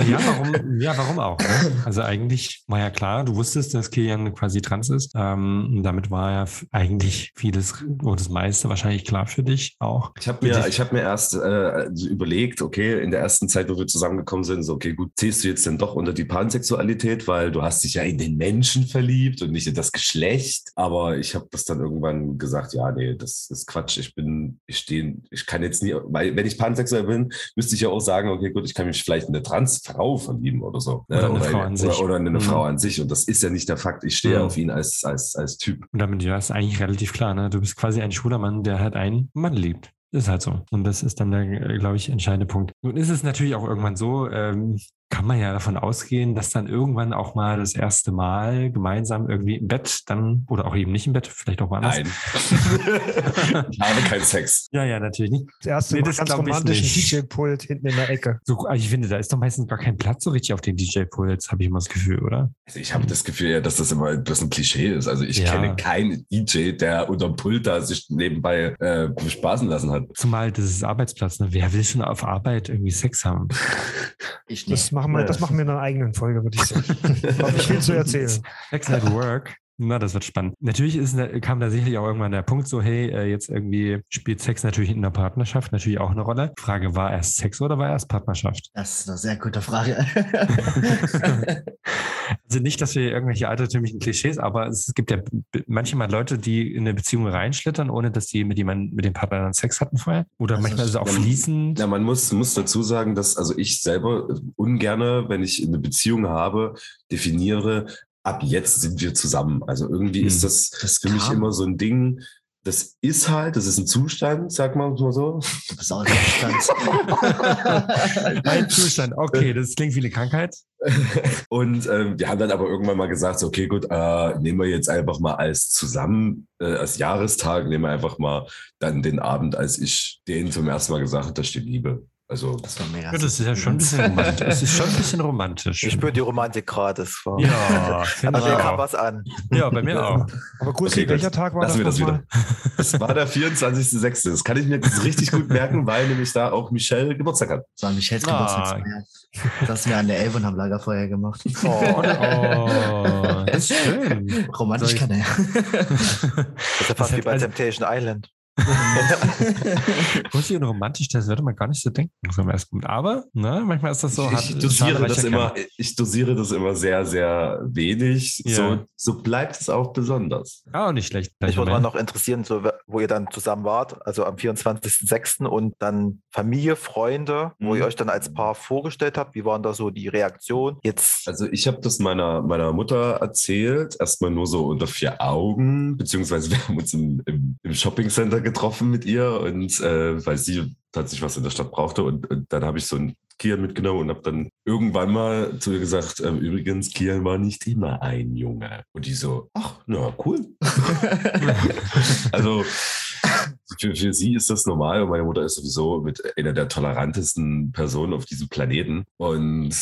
Ja, warum, ja, warum auch? Ne? Also eigentlich war ja klar, du wusstest, dass Kilian quasi trans ist. Ähm, damit war ja eigentlich vieles oder das meiste wahrscheinlich klar für dich auch. Ich habe mir, ich hab mir erst äh, überlegt, okay, in der ersten Zeit, wo wir zusammengekommen sind, so, okay, gut, zählst du jetzt denn doch unter die Pansexualität, weil du hast dich ja in den Menschen verliebt und nicht in das Geschlecht. Aber ich habe das dann irgendwann gesagt, ja, nee, das ist Quatsch. Ich bin, ich stehe, ich kann jetzt nie, weil wenn ich pansexuell bin, müsste ich ja auch sagen, okay, gut, ich kann mich vielleicht eine Transfrau verlieben oder so. ne? Oder eine Frau an oder, sich. Oder in eine Mhm. Frau an sich. Und das ist ja nicht der Fakt. Ich stehe Mhm. auf ihn als, als, als Typ. Und damit ja, ist eigentlich relativ klar, ne? Du bist quasi ein schwuler Mann, der halt einen Mann liebt. Ist halt so. Und das ist dann der, äh, glaube ich, entscheidende Punkt. Nun ist es natürlich auch irgendwann so, ähm, kann man ja davon ausgehen, dass dann irgendwann auch mal das erste Mal gemeinsam irgendwie im Bett dann, oder auch eben nicht im Bett, vielleicht auch woanders. Nein. ich habe keinen Sex. Ja, ja, natürlich nicht. Das erste Nee, Mal das ganz romantischen. DJ-Pult hinten in der Ecke. So, also ich finde, da ist doch meistens gar kein Platz so richtig auf den DJ-Puls, habe ich immer das Gefühl, oder? Also ich habe das Gefühl, ja, dass das immer ein Klischee ist. Also ich Ja. kenne keinen DJ, der unterm Pult da sich nebenbei äh, bespaßen lassen hat. Zumal das ist Arbeitsplatz, ne? Wer will schon auf Arbeit irgendwie Sex haben? Ich Das nicht. Machen wir, das machen wir in einer eigenen Folge, würde ich sagen. Habe ich viel zu erzählen. At Work. Na, das wird spannend. Natürlich ist, kam da sicherlich auch irgendwann der Punkt so, hey, äh, jetzt irgendwie spielt Sex natürlich in der Partnerschaft natürlich auch eine Rolle. Frage, war erst Sex oder war erst Partnerschaft? Das ist eine sehr gute Frage. Also nicht, dass wir irgendwelche altertümlichen Klischees, aber es gibt ja manchmal Leute, die in eine Beziehung reinschlittern, ohne dass die mit jemandem, mit dem Partner dann Sex hatten vorher. Oder Das manchmal ist es auch fließend. Ja, man muss, muss dazu sagen, dass also ich selber ungerne, wenn ich eine Beziehung habe, definiere, ab jetzt sind wir zusammen. Also irgendwie Hm. ist das, Das für mich immer so ein Ding, das ist halt, das ist ein Zustand, sag mal so. Du bist auch im Stand. Ein Zustand, okay, das klingt wie eine Krankheit. Und ähm, wir haben dann aber irgendwann mal gesagt, so, okay, gut, äh, nehmen wir jetzt einfach mal als zusammen, äh, als Jahrestag, nehmen wir einfach mal dann den Abend, als ich den zum ersten Mal gesagt habe, da steht Liebe. Also Das war mega. Ja, das ist ja schon ein bisschen romantisch. Das ist schon ein bisschen romantisch. Ich spüre die Romantik gerade. Das war. ja, ich mir kam auch. was an. Ja, bei mir auch. Aber gut, Okay, welcher Tag war Lassen wir das das wieder. Das war der 24.06. Das kann ich mir richtig gut merken, weil nämlich da auch Michelle Geburtstag hat. Das war Michels Ah. Geburtstagsfeier. Das haben wir an der Elbe und haben Lagerfeuer gemacht. Oh, Oh, das ist schön. Romantisch kann er. das ist ja fast Das wie bei also- Temptation Island. Muss ich und romantisch, das würde man gar nicht so denken, im ersten. Aber, ne, manchmal ist das so. ich, hat- ich, dosiere schade, das immer, ich dosiere das immer sehr, sehr wenig. Ja. So, so bleibt es auch besonders. Ah, auch nicht schlecht. Mich würde mal noch interessieren, so, wo ihr dann zusammen wart, also am 24.06. und dann Familie, Freunde, wo Mhm. ihr euch dann als Paar vorgestellt habt. Wie waren da so die Reaktionen? Jetzt, Also ich habe das meiner, meiner Mutter erzählt, erstmal nur so unter vier Augen, beziehungsweise wir haben uns im, im, im Shoppingcenter getroffen mit ihr und äh, weil sie tatsächlich was in der Stadt brauchte und, und dann habe ich so ein Kiel mitgenommen und habe dann irgendwann mal zu ihr gesagt, ähm, übrigens, Kiel war nicht immer ein Junge. Und die so, ach, na cool. also für, für sie ist das normal und meine Mutter ist sowieso mit einer der tolerantesten Personen auf diesem Planeten und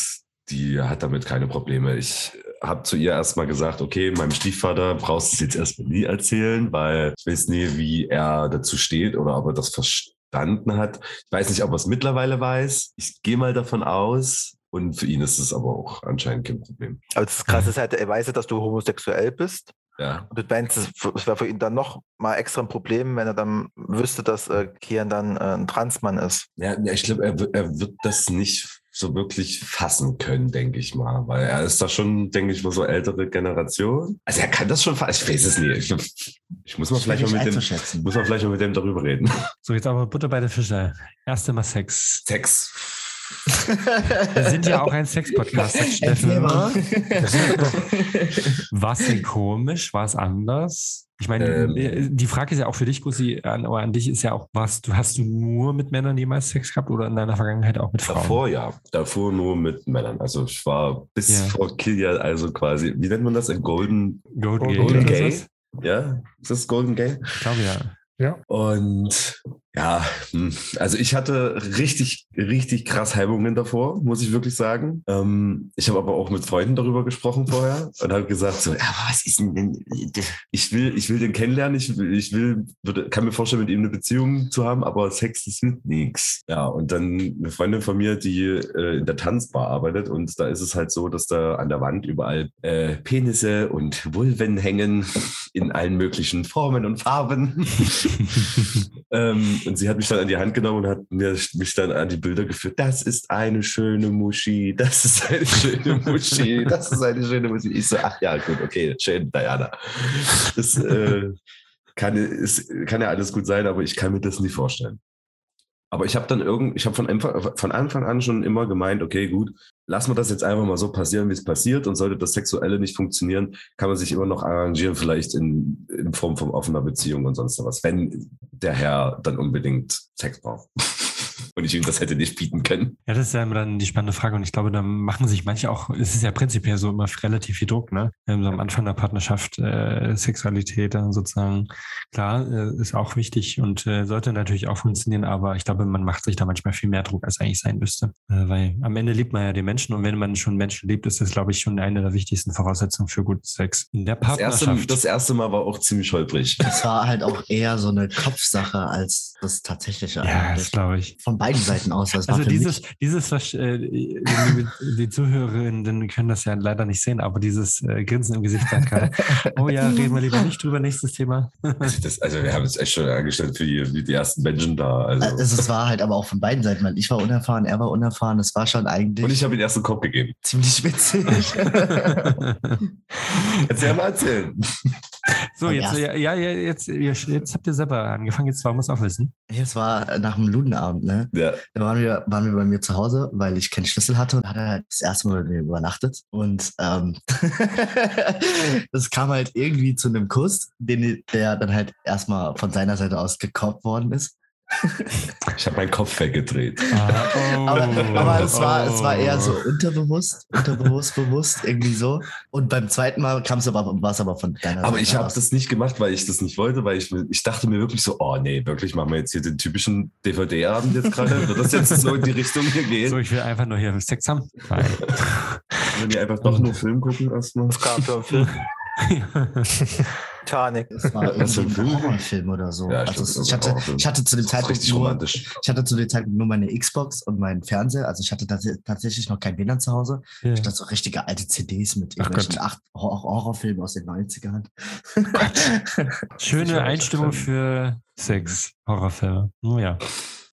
die hat damit keine Probleme. Ich habe zu ihr erstmal gesagt, okay, meinem Stiefvater brauchst du es jetzt erstmal nie erzählen, weil ich weiß nie, wie er dazu steht oder ob er das verstanden hat. Ich weiß nicht, ob er es mittlerweile weiß. Ich gehe mal davon aus. Und für ihn ist es aber auch anscheinend kein Problem. aber das Krasse ist halt, er weiß ja, dass du homosexuell bist. Ja. Und du meinst, es wäre für ihn dann noch mal extra ein Problem, wenn er dann wüsste, dass äh, Kian dann äh, ein Transmann ist. Ja, ich glaube, er, er wird das nicht so wirklich fassen können, denke ich mal, weil er ist da schon, denke ich mal, so ältere Generation. Also er kann das schon fassen. Ich weiß es nicht. Ich, ich muss mal vielleicht mal mit dem, muss man vielleicht mal mit dem darüber reden. So, jetzt aber Butter bei der Fische. Erste Mal Sex. Sex. Wir sind ja auch ein Sex-Podcast, Steffen. War es denn komisch? War es anders? Ich meine, Ähm. äh, die Frage ist ja auch für dich, Gussi, an, aber an dich ist ja auch, warst du, hast du nur mit Männern jemals Sex gehabt oder in deiner Vergangenheit auch mit Frauen? Davor ja. Davor nur mit Männern. Also ich war bis Ja. vor Kilian, also quasi, wie nennt man das? Ein Golden, Golden Gay. Golden Gay? sowas? ja? Ist das Golden Gay? Ich glaube ja. Und ja, hm, also ich hatte richtig, richtig krass Hemmungen davor, muss ich wirklich sagen. Ähm, ich habe aber auch mit Freunden darüber gesprochen vorher und habe gesagt so, ja, aber was ist denn, ich will, ich will den kennenlernen, ich will, ich will, kann mir vorstellen, mit ihm eine Beziehung zu haben, aber Sex, das wird nichts. Ja, und dann eine Freundin von mir, die äh, in der Tanzbar arbeitet und da ist es halt so, dass da an der Wand überall äh, Penisse und Vulven hängen in allen möglichen Formen und Farben. ähm, und sie hat mich dann an die Hand genommen und hat mir, mich dann an die Bilder geführt. Das ist eine schöne Muschi, das ist eine schöne Muschi, das ist eine schöne Muschi. Ich so, ach ja, gut, okay, schön, Diana. Das äh, kann, ist, kann ja alles gut sein, aber ich kann mir das nicht vorstellen. Aber ich habe dann irgend, ich habe von von Anfang an schon immer gemeint, okay, gut, lassen wir das jetzt einfach mal so passieren, wie es passiert. Und sollte das Sexuelle nicht funktionieren, kann man sich immer noch arrangieren, vielleicht in, in Form von offener Beziehung und sonst was, wenn der Herr dann unbedingt Sex braucht. Und ich ihm das hätte nicht bieten können. Ja, das ist ja immer dann die spannende Frage und ich glaube, da machen sich manche auch, es ist ja prinzipiell so immer relativ viel Druck, ne? Ähm, So am Anfang der Partnerschaft, äh, Sexualität dann sozusagen, klar, äh, ist auch wichtig und äh, sollte natürlich auch funktionieren, aber ich glaube, man macht sich da manchmal viel mehr Druck, als eigentlich sein müsste. Äh, weil am Ende liebt man ja den Menschen und wenn man schon Menschen liebt, ist das, glaube ich, schon eine der wichtigsten Voraussetzungen für guten Sex. In der Das erste, Partnerschaft. das erste Mal war auch ziemlich holprig. Das war halt auch eher so eine Kopfsache als das tatsächliche ja, das glaube ich. Von beiden Seiten aus. Das Also dieses, dieses, äh, die, die Zuhörerinnen können das ja leider nicht sehen, aber dieses äh, Grinsen im Gesicht sagt gerade, oh ja, reden wir lieber nicht drüber, nächstes Thema. Also, das, also wir haben uns echt schon angestellt für die, die ersten Menschen da. Also. also es war halt aber auch von beiden Seiten, weil ich war unerfahren, er war unerfahren. Das war schon eigentlich Und ich habe den ersten Kopf gegeben. ziemlich witzig. Erzähl mal erzählen. So, jetzt, ja, ja, ja, jetzt, jetzt, jetzt habt ihr selber angefangen, jetzt war muss auch wissen. Es war nach dem Ludenabend, ne? Ja. Da waren wir, waren wir bei mir zu Hause, weil ich keinen Schlüssel hatte und hatte halt das erste Mal bei mir übernachtet. Und ähm, das kam halt irgendwie zu einem Kuss, den, der dann halt erstmal von seiner Seite aus gekauft worden ist. Ich habe meinen Kopf weggedreht. Ah, oh, Aber, aber es, war, es war eher oh. so unterbewusst, unterbewusst, bewusst, irgendwie so. Und beim zweiten Mal kam es aber, war es aber von deiner Aber Seite ich habe das nicht gemacht, weil ich das nicht wollte, weil ich, ich dachte mir wirklich so, oh nee, wirklich machen wir jetzt hier den typischen DVD-Abend jetzt gerade. Wird das jetzt so in die Richtung hier gehen? So, ich will einfach nur hier Sex haben. Nein. Wenn wir einfach doch nur Film gucken erstmal. Es gab einen Film. Titanic. Das war irgendwie ein Film? Horrorfilm oder so. Ja, also stimmt, ich, hatte, ich hatte zu dem Zeitpunkt nur, ich hatte zu dem Zeitpunkt nur meine Xbox und meinen Fernseher. Also ich hatte tats tatsächlich noch kein WLAN zu Hause. Ja. Ich hatte so richtige alte CDs mit irgendwelchen acht Hor Horrorfilmen aus den 90ern. Schöne Einstimmung für Sex, Horrorfilme. Oh ja.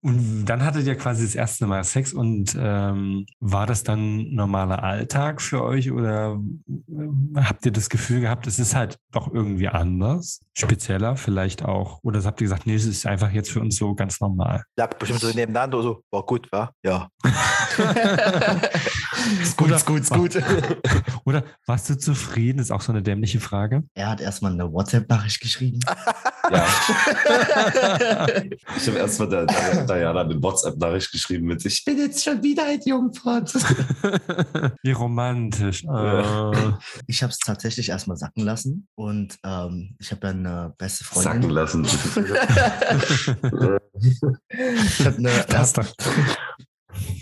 Und dann hattet ihr quasi das erste Mal Sex und ähm, war das dann normaler Alltag für euch oder äh, habt ihr das Gefühl gehabt, es ist halt doch irgendwie anders, spezieller vielleicht auch? Oder habt ihr gesagt, nee, es ist einfach jetzt für uns so ganz normal? Lag bestimmt so nebeneinander oder so. War gut, wa? Ja. ist gut, ist gut, ist gut. Oder warst du zufrieden? Ist auch so eine dämliche Frage. Er hat erstmal eine WhatsApp-Nachricht geschrieben. Ja. Ich habe erst mal der, der Diana eine WhatsApp-Nachricht geschrieben mit Ich bin jetzt schon wieder ein Jungpott. Wie romantisch. Ja. Äh, Ich habe es tatsächlich erstmal sacken lassen und ähm, ich habe dann eine beste Sacken Freundin. lassen. Ich habe eine, Passt doch.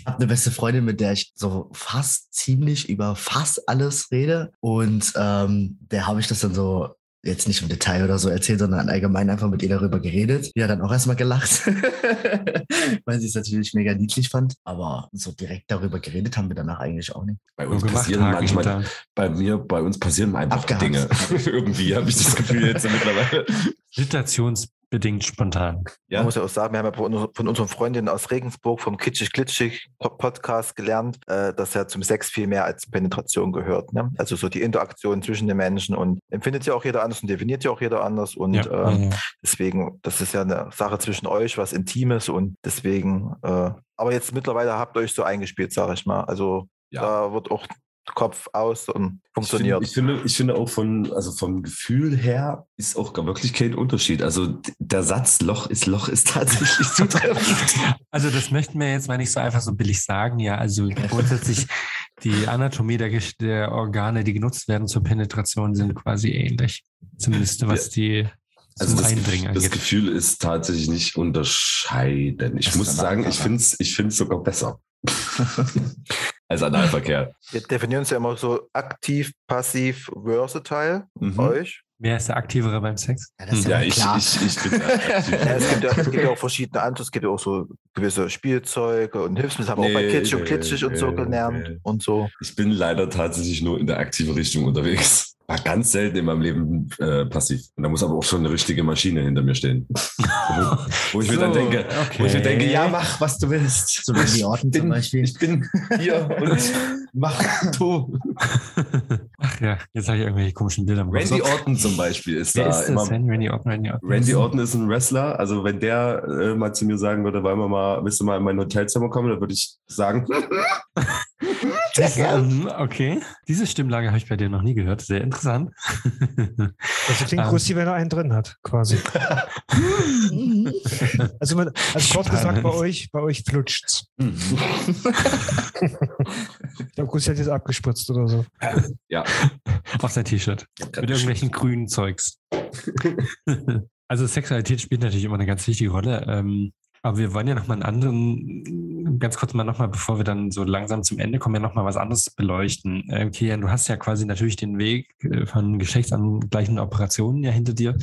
hab eine beste Freundin, mit der ich so fast ziemlich über fast alles rede. Und ähm, der habe ich das dann so jetzt nicht im Detail oder so erzählt, sondern allgemein einfach mit ihr darüber geredet. Die hat dann auch erstmal gelacht, weil sie es natürlich mega niedlich fand. Aber so direkt darüber geredet haben wir danach eigentlich auch nicht. Bei uns gemacht, passieren Haken manchmal, hinter. bei mir, bei uns passieren einfach Abgehakt. Dinge. Irgendwie habe ich das Gefühl jetzt mittlerweile. Situationsbedingt spontan. Man Ja, muss ja auch sagen, wir haben ja von unser- von unseren Freundinnen aus Regensburg vom Kitschig Glitschig Podcast gelernt, äh, dass ja zum Sex viel mehr als Penetration gehört. Ne? Also so die Interaktion zwischen den Menschen und empfindet ja auch jeder anders und definiert ja auch jeder anders. Und Ja, ja. deswegen, das ist ja eine Sache zwischen euch, was Intimes und deswegen, äh, aber jetzt mittlerweile habt ihr euch so eingespielt, sage ich mal. Also ja. da wird auch Kopf aus und funktioniert. Ich finde, ich finde, ich finde auch von, also vom Gefühl her ist auch wirklich kein Unterschied. Also der Satz Loch ist Loch ist tatsächlich zutreffend. Also das möchten wir jetzt mal nicht so einfach so billig sagen. Ja, also grundsätzlich die Anatomie der, der Organe, die genutzt werden zur Penetration, sind quasi ähnlich. Zumindest was die Also zum das, das. Gefühl ist tatsächlich nicht unterscheiden. Ich Das muss sagen, ich finde es ich find's sogar besser. als Analverkehr. Wir definieren es ja immer so aktiv, passiv, versatile Mhm. euch. Wer ist der Aktivere beim Sex? Ja, das ist Ja, ja, ich, klar. ich, ich bin aktiv. Ja, es, gibt ja, es gibt ja auch verschiedene andere, es gibt ja auch so gewisse Spielzeuge und Hilfsmittel, haben wir auch bei Nee, Kitsch und nee, Klitschig und so nee, gelernt nee. und so. Ich bin leider tatsächlich nur in der aktiven Richtung unterwegs. War ganz selten in meinem Leben äh, passiv. Und da muss aber auch schon eine richtige Maschine hinter mir stehen. wo, ich mir dann So, denke, wo ich mir denke, ja, mach, was du willst. So Randy Orton zum bin, Beispiel. Ich bin hier und mach du. Ach ja, jetzt habe ich irgendwelche komischen Bilder Kopf. Randy So, Orton zum Beispiel ist Wer da ist immer. das denn? Randy Orton, Randy Orton. Randy Orton ist ein Wrestler. Also wenn der äh, mal zu mir sagen würde, wollen wir mal, willst du mal in mein Hotelzimmer kommen, dann würde ich sagen, Das, ähm, okay. Diese Stimmlage habe ich bei dir noch nie gehört. Sehr interessant. Das klingt Ähm. Russi, wenn er einen drin hat, quasi. Also, man, also kurz gesagt, bei euch, bei euch flutscht's. Ich glaube, Russi hat jetzt abgespritzt oder so. ja. Auf sein T-Shirt. Mit irgendwelchen grünen Zeugs. also Sexualität spielt natürlich immer eine ganz wichtige Rolle. Ähm, aber wir wollen ja noch mal einen anderen, ganz kurz mal noch mal, bevor wir dann so langsam zum Ende kommen, ja noch mal was anderes beleuchten. Äh, Kilian, du hast ja quasi natürlich den Weg äh, von geschlechtsangleichenden Operationen ja hinter dir. Und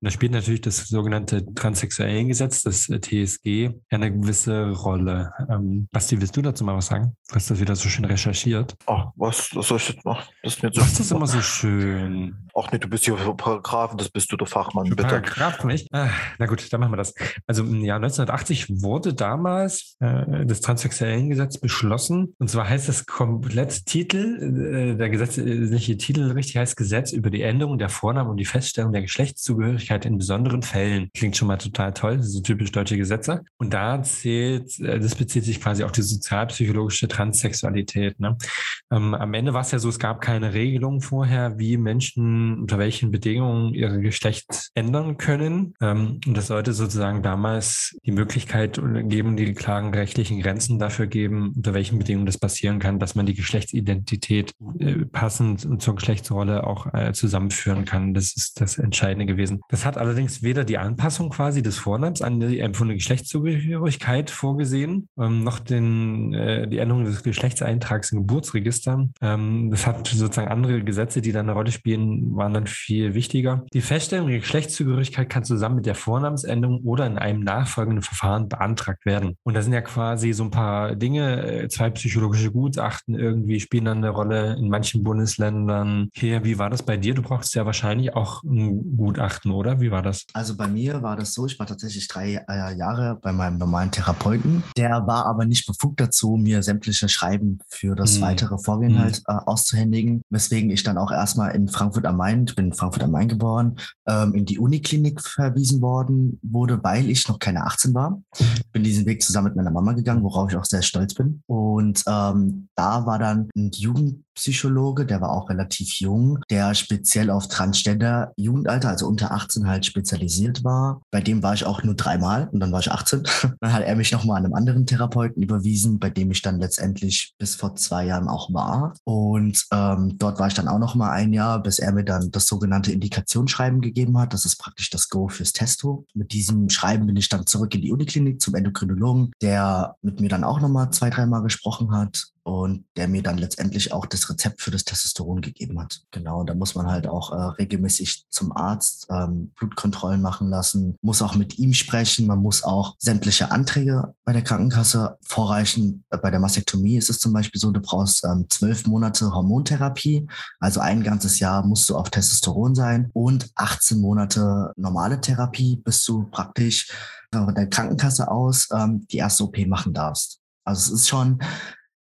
da spielt natürlich das sogenannte Transsexuellengesetz, das äh, TSG, ja eine gewisse Rolle. Ähm, Basti, willst du dazu mal was sagen? Du hast das wieder so schön recherchiert. Ach, was, was soll ich jetzt machen? Das ist mir so. das immer so schön. Ach nee, du bist hier für Paragraphen, das bist du der Fachmann, Für bitte. Paragraph für mich. Ah, na gut, dann machen wir das. Also im Jahr 1980 wurde damals äh, das Transsexuellengesetz beschlossen. Und zwar heißt das komplett Titel, äh, der gesetzliche Titel richtig heißt Gesetz über die Änderung der Vornamen und die Feststellung der Geschlechtszugehörigkeit in besonderen Fällen. Klingt schon mal total toll, das sind typisch deutsche Gesetze. Und da zählt, äh, das bezieht sich quasi auf die sozialpsychologische Transsexualität. Ne? Ähm, am Ende war es ja so, es gab keine Regelung vorher, wie Menschen unter welchen Bedingungen ihre Geschlecht ändern können. Ähm, und das sollte sozusagen damals die Möglichkeit geben, die klaren rechtlichen Grenzen dafür geben, unter welchen Bedingungen das passieren kann, dass man die Geschlechtsidentität äh, passend zur Geschlechtsrolle auch äh, zusammenführen kann. Das ist das Entscheidende gewesen. Das hat allerdings weder die Anpassung quasi des Vornamens an die empfundene Geschlechtszugehörigkeit vorgesehen, ähm, noch den, äh, die Änderung des Geschlechtseintrags im Geburtsregister. Ähm, das hat sozusagen andere Gesetze, die da eine Rolle spielen, waren dann viel wichtiger. Die Feststellung der Geschlechtszugehörigkeit kann zusammen mit der Vornamensänderung oder in einem nachfolgenden Verfahren beantragt werden. Und da sind ja quasi so ein paar Dinge, äh, zwei psychologische Gutachten irgendwie spielen dann eine Rolle in manchen Bundesländern. Hier, wie war das bei dir? Du brauchst ja wahrscheinlich auch ein Gutachten, oder? Wie war das? Also bei mir war das so, ich war tatsächlich drei äh, Jahre bei meinem normalen Therapeuten. Der war aber nicht befugt dazu, mir sämtliche Schreiben für das hm. weitere Vorgehen hm. halt äh, auszuhändigen, weswegen ich dann auch erstmal in Frankfurt am Main, ich bin in Frankfurt am Main geboren, ähm, in die Uniklinik verwiesen worden wurde, weil ich noch keine 18 war. Bin diesen Weg zusammen mit meiner Mama gegangen, worauf ich auch sehr stolz bin. Und ähm, da war dann ein Jugendpsychologe, der war auch relativ jung, der speziell auf Transgender Jugendalter, also unter 18 halt spezialisiert war. Bei dem war ich auch nur dreimal und dann war ich 18. dann hat er mich nochmal an einem anderen Therapeuten überwiesen, bei dem ich dann letztendlich bis vor zwei Jahren auch war. Und ähm, dort war ich dann auch nochmal ein Jahr, bis er mir dann das sogenannte Indikationsschreiben gegeben hat. Das ist praktisch das Go fürs Testo. Mit diesem Schreiben bin ich dann zurück in die Uniklinik zum Endokrinologen, der mit mir dann auch nochmal zwei, dreimal gesprochen hat und der mir dann letztendlich auch das Rezept für das Testosteron gegeben hat. Genau, da muss man halt auch äh, regelmäßig zum Arzt ähm, Blutkontrollen machen lassen, muss auch mit ihm sprechen, man muss auch sämtliche Anträge bei der Krankenkasse vorreichen. Äh, bei der Mastektomie ist es zum Beispiel so, du brauchst ähm, zwölf Monate Hormontherapie, also ein ganzes Jahr musst du auf Testosteron sein und 18 Monate normale Therapie, bis du praktisch äh, der Krankenkasse aus ähm, die erste OP machen darfst. Also es ist schon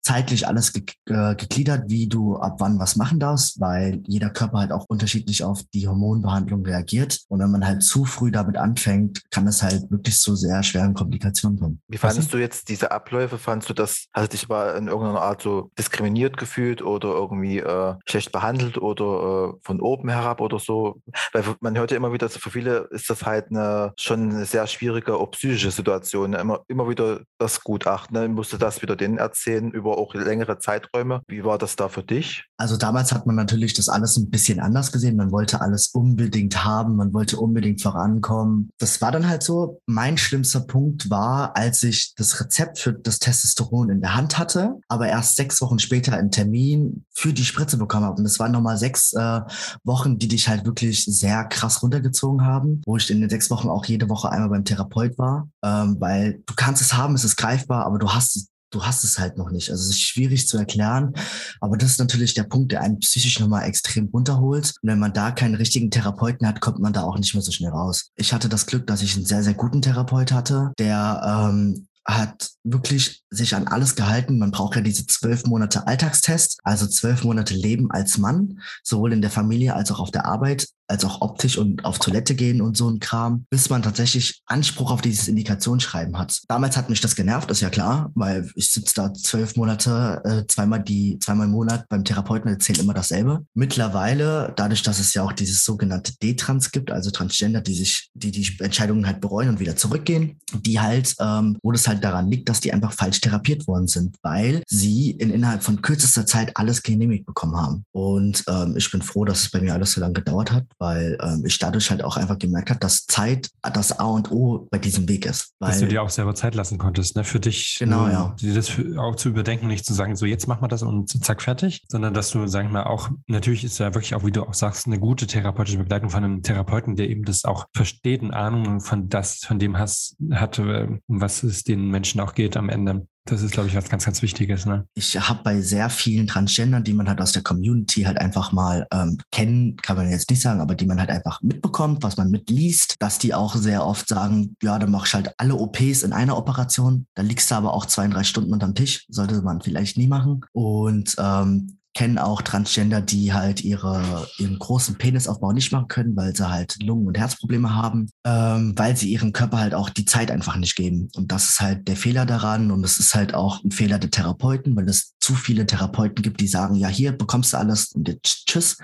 zeitlich alles ge äh, gegliedert, wie du ab wann was machen darfst, weil jeder Körper halt auch unterschiedlich auf die Hormonbehandlung reagiert. Und wenn man halt zu früh damit anfängt, kann es halt wirklich zu sehr schweren Komplikationen kommen. Wie fandest du jetzt diese Abläufe? Fandest du das, hast du dich mal in irgendeiner Art so diskriminiert gefühlt oder irgendwie äh, schlecht behandelt oder äh, von oben herab oder so? Weil man hört ja immer wieder, für viele ist das halt eine, schon eine sehr schwierige, auch psychische Situation. Immer, immer wieder das Gutachten, ne? musste das wieder denen erzählen über auch längere Zeiträume. Wie war das da für dich? Also damals hat man natürlich das alles ein bisschen anders gesehen. Man wollte alles unbedingt haben, man wollte unbedingt vorankommen. Das war dann halt so. Mein schlimmster Punkt war, als ich das Rezept für das Testosteron in der Hand hatte, aber erst sechs Wochen später einen Termin für die Spritze bekommen habe. Und das waren nochmal sechs äh, Wochen, die dich halt wirklich sehr krass runtergezogen haben, wo ich in den sechs Wochen auch jede Woche einmal beim Therapeut war, ähm, weil du kannst es haben, es ist greifbar, aber du hast es du hast es halt noch nicht. Also es ist schwierig zu erklären, aber das ist natürlich der Punkt, der einen psychisch nochmal extrem runterholt. Und wenn man da keinen richtigen Therapeuten hat, kommt man da auch nicht mehr so schnell raus. Ich hatte das Glück, dass ich einen sehr, sehr guten Therapeut hatte, der ähm, hat wirklich sich an alles gehalten. Man braucht ja diese zwölf Monate Alltagstest, also zwölf Monate Leben als Mann, sowohl in der Familie als auch auf der Arbeit als auch optisch und auf Toilette gehen und so ein Kram, bis man tatsächlich Anspruch auf dieses Indikationsschreiben hat. Damals hat mich das genervt, ist ja klar, weil ich sitze da zwölf Monate, äh, zweimal die, zweimal im Monat beim Therapeuten erzählt immer dasselbe. Mittlerweile, dadurch, dass es ja auch dieses sogenannte D-Trans gibt, also Transgender, die sich, die die Entscheidungen halt bereuen und wieder zurückgehen, die halt, ähm, wo das halt daran liegt, dass die einfach falsch therapiert worden sind, weil sie in innerhalb von kürzester Zeit alles genehmigt bekommen haben. Und ähm, ich bin froh, dass es bei mir alles so lange gedauert hat, weil ähm, ich dadurch halt auch einfach gemerkt habe, dass Zeit das A und O bei diesem Weg ist. dass du dir auch selber Zeit lassen konntest, ne? Für dich, genau, äh, ja. dir das auch zu überdenken, nicht zu sagen, so jetzt machen wir das und zack, fertig, sondern dass du, sag ich mal, auch, natürlich ist ja wirklich auch, wie du auch sagst, eine gute therapeutische Begleitung von einem Therapeuten, der eben das auch versteht und Ahnung von das, von dem hast, hatte, um was es den Menschen auch geht am Ende. Das ist, glaube ich, was ganz, ganz Wichtiges. Ne? Ich habe bei sehr vielen Transgendern, die man halt aus der Community halt einfach mal ähm, kennen, kann man jetzt nicht sagen, aber die man halt einfach mitbekommt, was man mitliest, dass die auch sehr oft sagen, ja, dann machst du halt alle OPs in einer Operation, da liegst du aber auch zwei, drei Stunden unterm Tisch, sollte man vielleicht nie machen. Und ähm, kenne auch Transgender, die halt ihre, ihren großen Penisaufbau nicht machen können, weil sie halt Lungen- und Herzprobleme haben, ähm, weil sie ihrem Körper halt auch die Zeit einfach nicht geben. Und das ist halt der Fehler daran und es ist halt auch ein Fehler der Therapeuten, weil es zu viele Therapeuten gibt, die sagen, ja, hier bekommst du alles und jetzt tschüss,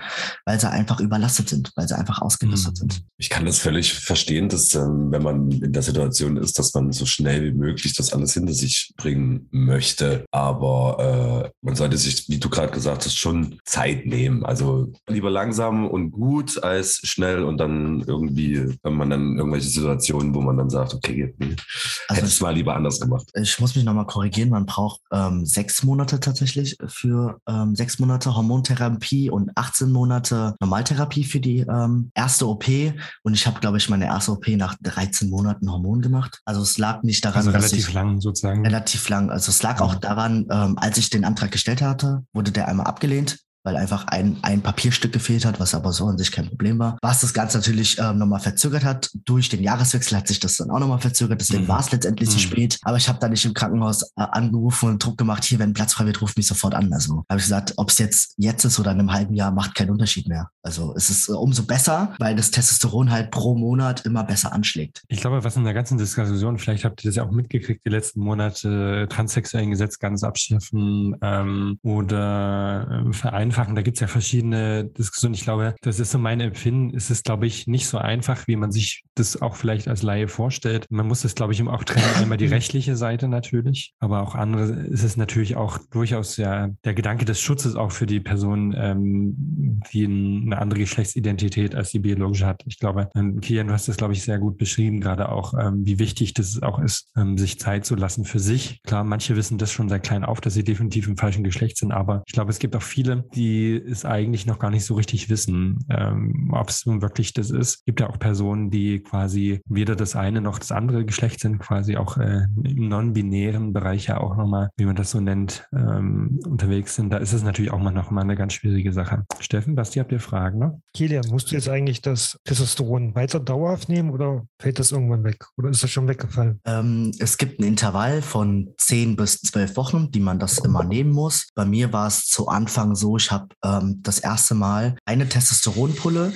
weil sie einfach überlastet sind, weil sie einfach ausgelastet Mhm. sind. Ich kann das völlig verstehen, dass ähm, wenn man in der Situation ist, dass man so schnell wie möglich das alles hinter sich bringen möchte. Aber äh, man sollte sich, wie du gerade gesagt hast, schon Zeit nehmen. Also lieber langsam und gut als schnell und dann irgendwie, wenn man dann irgendwelche Situationen, wo man dann sagt, okay, hm, Also hätte es mal lieber anders gemacht. Ich muss mich nochmal korrigieren, man braucht ähm, sechs Monate tatsächlich für ähm, sechs Monate Hormontherapie und 18 Monate Normaltherapie für die ähm, erste OP. Und ich habe, glaube ich, meine erste OP nach 13 Monaten Hormon gemacht. Also es lag nicht daran, Also dass relativ ich lang sozusagen. relativ lang. Also es lag auch daran, ähm, als ich den Antrag gestellt hatte, wurde der einmal abgelehnt weil einfach ein, ein Papierstück gefehlt hat, was aber so an sich kein Problem war. Was das Ganze natürlich ähm, nochmal verzögert hat. Durch den Jahreswechsel hat sich das dann auch nochmal verzögert, deswegen Mhm. war es letztendlich zu Mhm. spät. Aber ich habe da nicht im Krankenhaus äh, angerufen und Druck gemacht, hier, wenn Platz frei wird, ruft mich sofort an. Also habe ich gesagt, ob es jetzt jetzt ist oder in einem halben Jahr, macht keinen Unterschied mehr. Also es ist äh, umso besser, weil das Testosteron halt pro Monat immer besser anschlägt. Ich glaube, was in der ganzen Diskussion, vielleicht habt ihr das ja auch mitgekriegt, die letzten Monate, transsexuellen Gesetz ganz abschaffen ähm, oder ähm, vereinfachen. Da gibt es ja verschiedene Diskussionen. Ich glaube, das ist so mein Empfinden. Es ist, glaube ich, nicht so einfach, wie man sich das auch vielleicht als Laie vorstellt. Man muss das, glaube ich, auch trennen. Einmal die rechtliche Seite natürlich, aber auch andere ist es natürlich auch durchaus ja der Gedanke des Schutzes auch für die Person, ähm, die eine andere Geschlechtsidentität als die biologische hat. Ich glaube, ähm, Kian, du hast das, glaube ich, sehr gut beschrieben, gerade auch, ähm, wie wichtig das auch ist, ähm, sich Zeit zu lassen für sich. Klar, manche wissen das schon seit klein auf, dass sie definitiv im falschen Geschlecht sind, aber ich glaube, es gibt auch viele, die es eigentlich noch gar nicht so richtig wissen, ähm, ob es nun wirklich das ist. Es gibt ja auch Personen, die quasi weder das eine noch das andere Geschlecht sind, quasi auch äh, im non-binären Bereich ja auch nochmal, wie man das so nennt, ähm, unterwegs sind. Da ist es natürlich auch mal noch mal eine ganz schwierige Sache. Steffen, Basti, habt ihr Fragen noch? Kilian, musst du jetzt eigentlich das Testosteron weiter dauerhaft nehmen oder fällt das irgendwann weg? Oder ist das schon weggefallen? Ähm, es gibt ein Intervall von 10 bis 12 Wochen, die man das immer nehmen muss. Bei mir war es zu Anfang so, ich habe ähm, das erste Mal eine Testosteronpulle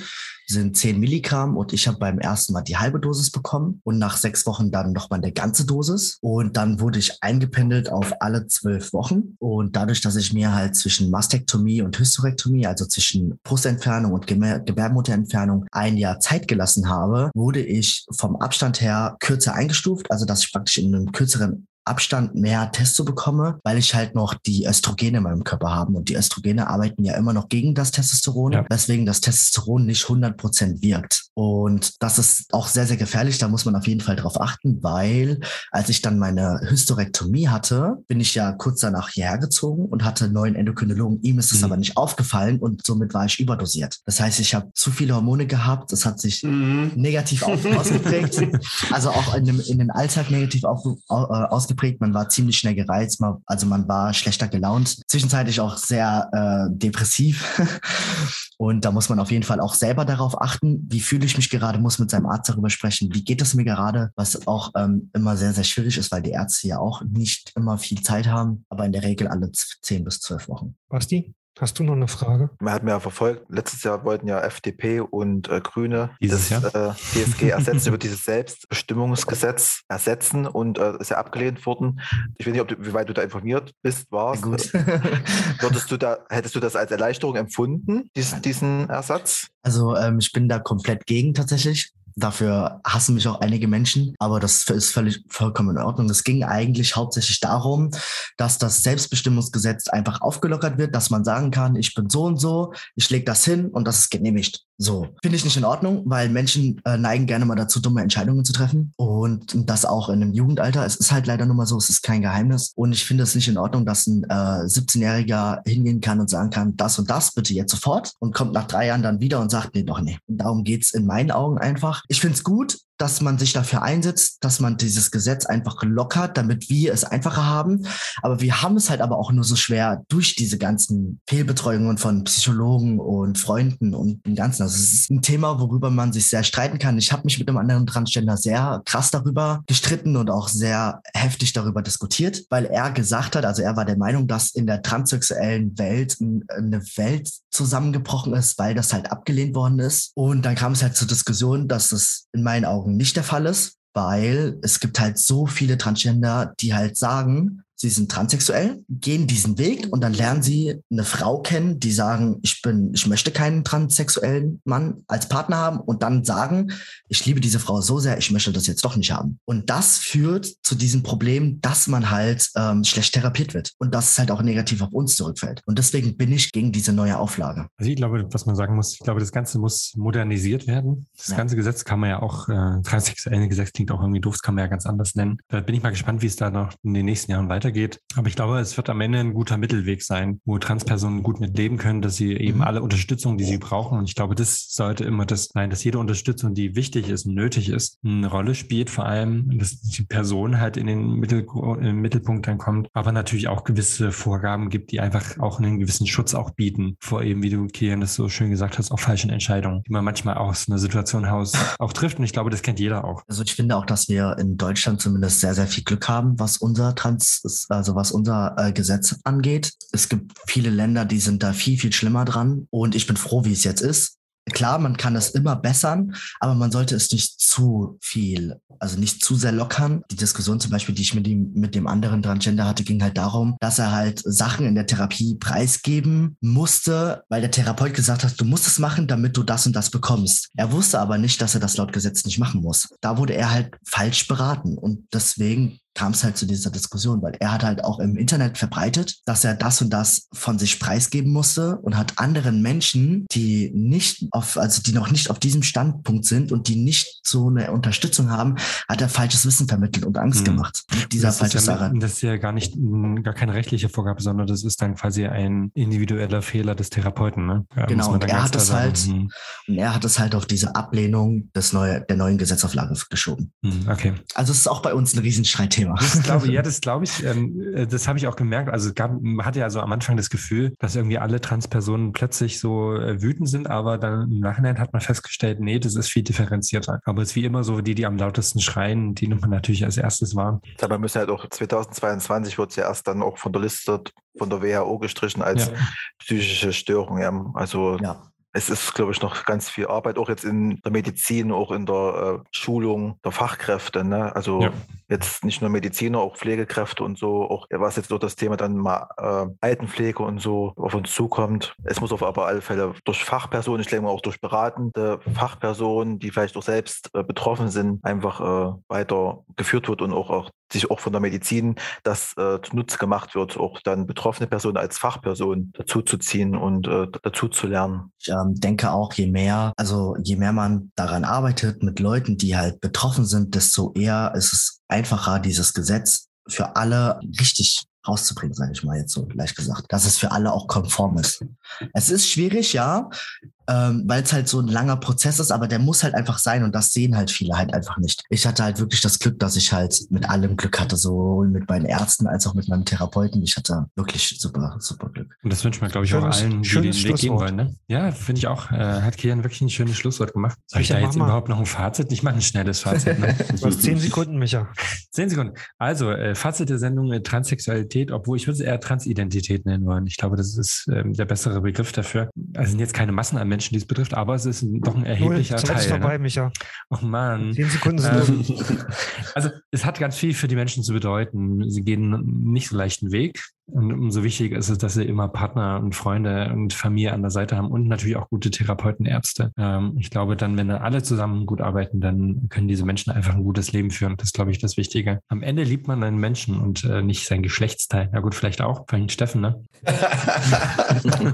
sind 10 Milligramm und ich habe beim ersten Mal die halbe Dosis bekommen und nach sechs Wochen dann nochmal eine ganze Dosis. Und dann wurde ich eingependelt auf alle zwölf Wochen. Und dadurch, dass ich mir halt zwischen Mastektomie und Hysterektomie, also zwischen Brustentfernung und Gebär Gebärmutterentfernung ein Jahr Zeit gelassen habe, wurde ich vom Abstand her kürzer eingestuft, also dass ich praktisch in einem kürzeren Abstand mehr Testo bekomme, weil ich halt noch die Östrogene in meinem Körper habe. Und die Östrogene arbeiten ja immer noch gegen das Testosteron, Ja. weswegen das Testosteron nicht 100% wirkt. Und das ist auch sehr, sehr gefährlich. Da muss man auf jeden Fall drauf achten, weil als ich dann meine Hysterektomie hatte, bin ich ja kurz danach hierher gezogen und hatte neuen Endokrinologen. Ihm ist es Mhm. aber nicht aufgefallen und somit war ich überdosiert. Das heißt, ich habe zu viele Hormone gehabt. Das hat sich negativ auf, ausgeprägt. Also auch in, dem, in den Alltag negativ auf, äh, ausgeprägt. Man war ziemlich schnell gereizt, man, also man war schlechter gelaunt. Zwischenzeitlich auch sehr äh, depressiv. Und da muss man auf jeden Fall auch selber darauf achten, wie fühle ich mich gerade, muss mit seinem Arzt darüber sprechen, wie geht es mir gerade, was auch ähm, immer sehr, sehr schwierig ist, weil die Ärzte ja auch nicht immer viel Zeit haben, aber in der Regel alle z- 10 bis 12 Wochen. Basti, hast du noch eine Frage? Man hat mir ja verfolgt, letztes Jahr wollten ja FDP und äh, Grüne Dieses das äh, DSG ersetzen, über dieses Selbstbestimmungsgesetz ersetzen und äh, ist ja abgelehnt worden. Ich weiß nicht, ob du, wie weit du da informiert bist, warst. Gut. Würdest du da, hättest du das als Erleichterung empfunden, diesen, diesen Ersatz? Also ähm, ich bin da komplett gegen tatsächlich. Dafür hassen mich auch einige Menschen, aber das ist völlig vollkommen in Ordnung. Es ging eigentlich hauptsächlich darum, dass das Selbstbestimmungsgesetz einfach aufgelockert wird, dass man sagen kann, ich bin so und so, ich lege das hin und das ist genehmigt. So. Finde ich nicht in Ordnung, weil Menschen äh, neigen gerne mal dazu, dumme Entscheidungen zu treffen. Und das auch in einem Jugendalter. Es ist halt leider nur mal so, es ist kein Geheimnis. Und ich finde es nicht in Ordnung, dass ein äh, 17-Jähriger hingehen kann und sagen kann, das und das bitte jetzt sofort und kommt nach drei Jahren dann wieder und sagt, nee, doch nee. Und darum geht's in meinen Augen einfach. Ich finde es gut, dass man sich dafür einsetzt, dass man dieses Gesetz einfach lockert, damit wir es einfacher haben. Aber wir haben es halt aber auch nur so schwer durch diese ganzen Fehlbetreuungen von Psychologen und Freunden und dem Ganzen. Also es ist ein Thema, worüber man sich sehr streiten kann. Ich habe mich mit einem anderen Transgender sehr krass darüber gestritten und auch sehr heftig darüber diskutiert, weil er gesagt hat, also er war der Meinung, dass in der transsexuellen Welt eine Welt zusammengebrochen ist, weil das halt abgelehnt worden ist. Und dann kam es halt zur Diskussion, dass es in meinen Augen nicht der Fall ist, weil es gibt halt so viele Transgender, die halt sagen, sie sind transsexuell, gehen diesen Weg und dann lernen sie eine Frau kennen, die sagen, ich bin, ich möchte keinen transsexuellen Mann als Partner haben und dann sagen, ich liebe diese Frau so sehr, ich möchte das jetzt doch nicht haben. Und das führt zu diesem Problem, dass man halt ähm, schlecht therapiert wird und dass es halt auch negativ auf uns zurückfällt. Und deswegen bin ich gegen diese neue Auflage. Also ich glaube, was man sagen muss, ich glaube, das Ganze muss modernisiert werden. Das ja. ganze Gesetz kann man ja auch, äh, transsexuelle Gesetz klingt auch irgendwie doof, das kann man ja ganz anders nennen. Da bin ich mal gespannt, wie es da noch in den nächsten Jahren weitergeht weitergeht. Aber ich glaube, es wird am Ende ein guter Mittelweg sein, wo Transpersonen gut mit leben können, dass sie eben mhm. alle Unterstützung, die sie brauchen. Und ich glaube, das sollte immer das sein, dass jede Unterstützung, die wichtig ist und nötig ist, eine Rolle spielt. Vor allem, dass die Person halt in den Mittel, im Mittelpunkt dann kommt, aber natürlich auch gewisse Vorgaben gibt, die einfach auch einen gewissen Schutz auch bieten vor eben, wie du, Kian, das so schön gesagt hast, auch falschen Entscheidungen, die man manchmal aus einer Situation heraus auch trifft. Und ich glaube, das kennt jeder auch. Also ich finde auch, dass wir in Deutschland zumindest sehr, sehr viel Glück haben, was unser Trans also was unser äh, Gesetz angeht. Es gibt viele Länder, die sind da viel, viel schlimmer dran. Und ich bin froh, wie es jetzt ist. Klar, man kann das immer bessern, aber man sollte es nicht zu viel, also nicht zu sehr lockern. Die Diskussion zum Beispiel, die ich mit dem, mit dem anderen Transgender hatte, ging halt darum, dass er halt Sachen in der Therapie preisgeben musste, weil der Therapeut gesagt hat, du musst es machen, damit du das und das bekommst. Er wusste aber nicht, dass er das laut Gesetz nicht machen muss. Da wurde er halt falsch beraten und deswegen kam es halt zu dieser Diskussion, weil er hat halt auch im Internet verbreitet, dass er das und das von sich preisgeben musste und hat anderen Menschen, die nicht auf, also die noch nicht auf diesem Standpunkt sind und die nicht so eine Unterstützung haben, hat er falsches Wissen vermittelt und Angst mhm. gemacht. dieser das falsche ist ja, Sache. Das ist ja gar nicht, gar keine rechtliche Vorgabe, sondern das ist dann quasi ein individueller Fehler des Therapeuten. Ne? Genau, und er hat es halt, mhm. und er hat es halt auf diese Ablehnung des neue, der neuen Gesetzauflage geschoben. Mhm, okay. Also es ist auch bei uns ein Riesenstreit Thema. Das glaube, ja, das glaube ich, ähm, äh, das habe ich auch gemerkt. Also es gab, man hatte ja so am Anfang das Gefühl, dass irgendwie alle Transpersonen plötzlich so äh, wütend sind, aber dann im Nachhinein hat man festgestellt, nee, das ist viel differenzierter. Aber es ist wie immer so, die, die am lautesten schreien, die nimmt man natürlich als erstes wahr. Dabei müssen halt auch 2022 wird es ja erst dann auch von der Liste von der WHO gestrichen als ja. psychische Störung. Ja. Also ja es ist, glaube ich, noch ganz viel Arbeit, auch jetzt in der Medizin, auch in der äh, Schulung der Fachkräfte. Ne? Also ja. Jetzt nicht nur Mediziner, auch Pflegekräfte und so, auch was jetzt durch das Thema dann mal äh, Altenpflege und so auf uns zukommt. Es muss auf aber alle Fälle durch Fachpersonen, ich denke mal auch durch beratende Fachpersonen, die vielleicht auch selbst äh, betroffen sind, einfach äh, weiter geführt wird und auch, auch sich auch von der Medizin das äh, zunutze gemacht wird, auch dann betroffene Personen als Fachperson dazu zu ziehen und äh, dazu. Ich ähm, denke auch, je mehr, also je mehr man daran arbeitet mit Leuten, die halt betroffen sind, desto eher ist es einfacher, dieses Gesetz für alle richtig rauszubringen, sage ich mal jetzt so leicht gesagt, dass es für alle auch konform ist. Es ist schwierig, ja, ähm, weil es halt so ein langer Prozess ist, aber der muss halt einfach sein und das sehen halt viele halt einfach nicht. Ich hatte halt wirklich das Glück, dass ich halt mit allem Glück hatte, sowohl mit meinen Ärzten als auch mit meinem Therapeuten. Ich hatte wirklich super, super Glück. Und das wünscht man, glaube ich, schönes, auch allen, die den Weg gehen wollen. Ne? Ja, finde ich auch. Äh, hat Kian wirklich ein schönes Schlusswort gemacht. Soll ich da jetzt überhaupt noch ein Fazit? Ich mache ein schnelles Fazit. Ne? du hast zehn Sekunden, Micha. Zehn Sekunden. Also, äh, Fazit der Sendung äh, Transsexualität, obwohl ich würde es eher Transidentität nennen wollen. Ich glaube, das ist ähm, der bessere Begriff dafür. Also sind jetzt keine Massen an Menschen, die es betrifft, aber es ist doch ein erheblicher Null, Teil. Ist vorbei, ne? Micha. Oh Mann. Zehn Sekunden sind ähm, Also es hat ganz viel für die Menschen zu bedeuten. Sie gehen nicht so leichten Weg. Und umso wichtiger ist es, dass sie immer Partner und Freunde und Familie an der Seite haben und natürlich auch gute Therapeuten, Ärzte. Ähm, ich glaube, dann, wenn dann alle zusammen gut arbeiten, dann können diese Menschen einfach ein gutes Leben führen. Das ist, glaube ich, das Wichtige. Am Ende liebt man einen Menschen und äh, nicht sein Geschlechtsteil. Na gut, vielleicht auch. Vielleicht Steffen, ne?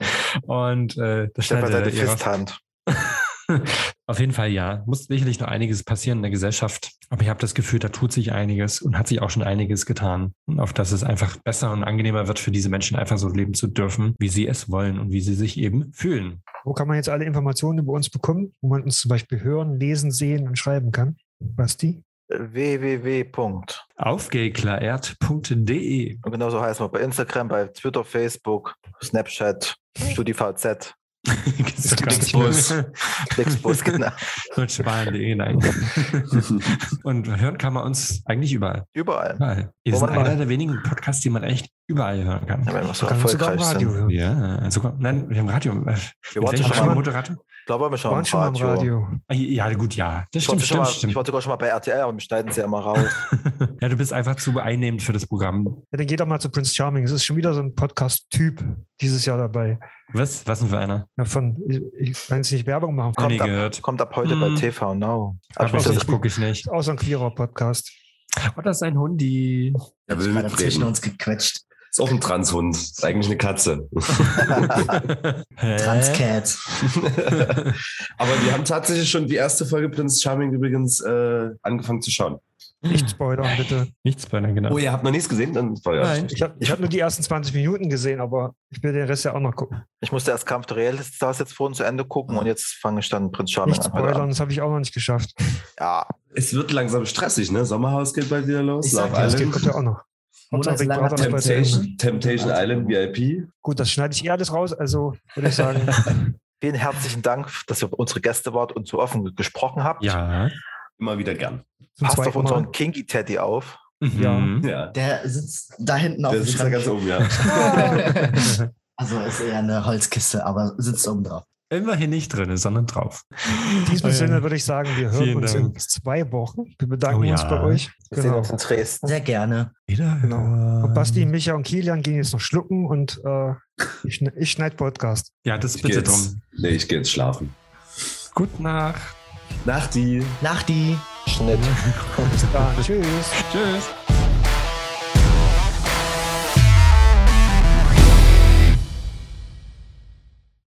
und äh, das Steffen seine Fisthand. Auf jeden Fall ja. Muss sicherlich noch einiges passieren in der Gesellschaft. Aber ich habe das Gefühl, da tut sich einiges und hat sich auch schon einiges getan. Auf dass es einfach besser und angenehmer wird für diese Menschen, einfach so leben zu dürfen, wie sie es wollen und wie sie sich eben fühlen. Wo kann man jetzt alle Informationen über uns bekommen, wo man uns zum Beispiel hören, lesen, sehen und schreiben kann? Basti? Www. Aufgeklärt.de. Und genauso heißen wir bei Instagram, bei Twitter, Facebook, Snapchat, StudiVZ, Flixbus. Flixbus, genau. Und sparen.de, nein. und hören kann man uns eigentlich überall. Überall. Überall. Wir Wo sind man einer mal- der wenigen Podcasts, die man echt überall hören kann. Ja, wenn wir so Man uns sogar im erfolgreich Radio sind. hören. Ja, sogar, nein, wir haben Radio. Wir waren schon mal, Moderator? Ich glaube, wir Wir schon mal waren im schon mal im Radio. Ah, Ja, gut, ja. Das Ich stimmt, schon stimmt, mal, stimmt. ich war sogar schon mal bei RTL, aber wir schneiden sie ja immer raus. Ja, du bist einfach zu einnehmend für das Programm. Ja, dann geht doch mal zu Prince Charming. Es ist schon wieder so ein Podcast-Typ dieses Jahr dabei. Was? Was denn für einer? Ja, von, ich, ich kann jetzt nicht Werbung machen. Noch nie Kommt ab, gehört. kommt ab heute Hm. bei TV Now. Aber ich das nicht, ist, gucke ich nicht. So ein queerer Podcast. Oh, das ist ein Hundi. Er will Gerade zwischen uns gequetscht. Ist auch ein Transhund. Ist eigentlich eine Katze. Transcat. Aber wir haben tatsächlich schon die erste Folge Prince Charming übrigens äh, angefangen zu schauen. Nicht spoilern, bitte. Nichts bei genau. Oh, ihr habt noch nichts gesehen? Dann Nein. Ich habe ich hab nur die ersten 20 Minuten gesehen, aber ich will den Rest ja auch noch gucken. ich musste erst Kampf der Realitas jetzt vorhin zu Ende gucken und jetzt fange ich dann Prinz Charming Nicht an. Spoilern, das habe ich auch noch nicht geschafft. Ja, Es wird langsam stressig, ne? Sommerhaus geht bald wieder los. Ich sag Das geht, ja auch noch. Ende. Temptation, Temptation Island VIP. Gut, das schneide ich eh alles raus, also würde ich sagen, vielen herzlichen Dank, dass ihr unsere Gäste wart und so offen gesprochen habt. Ja. Immer wieder gern. zum Passt auf zweiten unseren Mal. Kinky Teddy auf. Mhm. Ja. Der sitzt da hinten auf Der dem sitzt da ganz oben, ja. Also ist eher eine Holzkiste, aber sitzt oben drauf. Immerhin nicht drin, sondern drauf. In diesem ja. Sinne würde ich sagen, wir hören Vielen uns Dank. in zwei Wochen. Wir bedanken Oh ja. uns bei euch. Wir sehen Genau. uns in Dresden. Sehr gerne. Wieder. Genau. Und Basti, Micha und Kilian gehen jetzt noch schlucken und äh, ich, ich schneide Podcast. Ja, das Ich bitte drum. nee, ich gehe jetzt schlafen. Gute Nacht. Nach die. Nach die. Schnitt. Bis dann. Tschüss. Tschüss.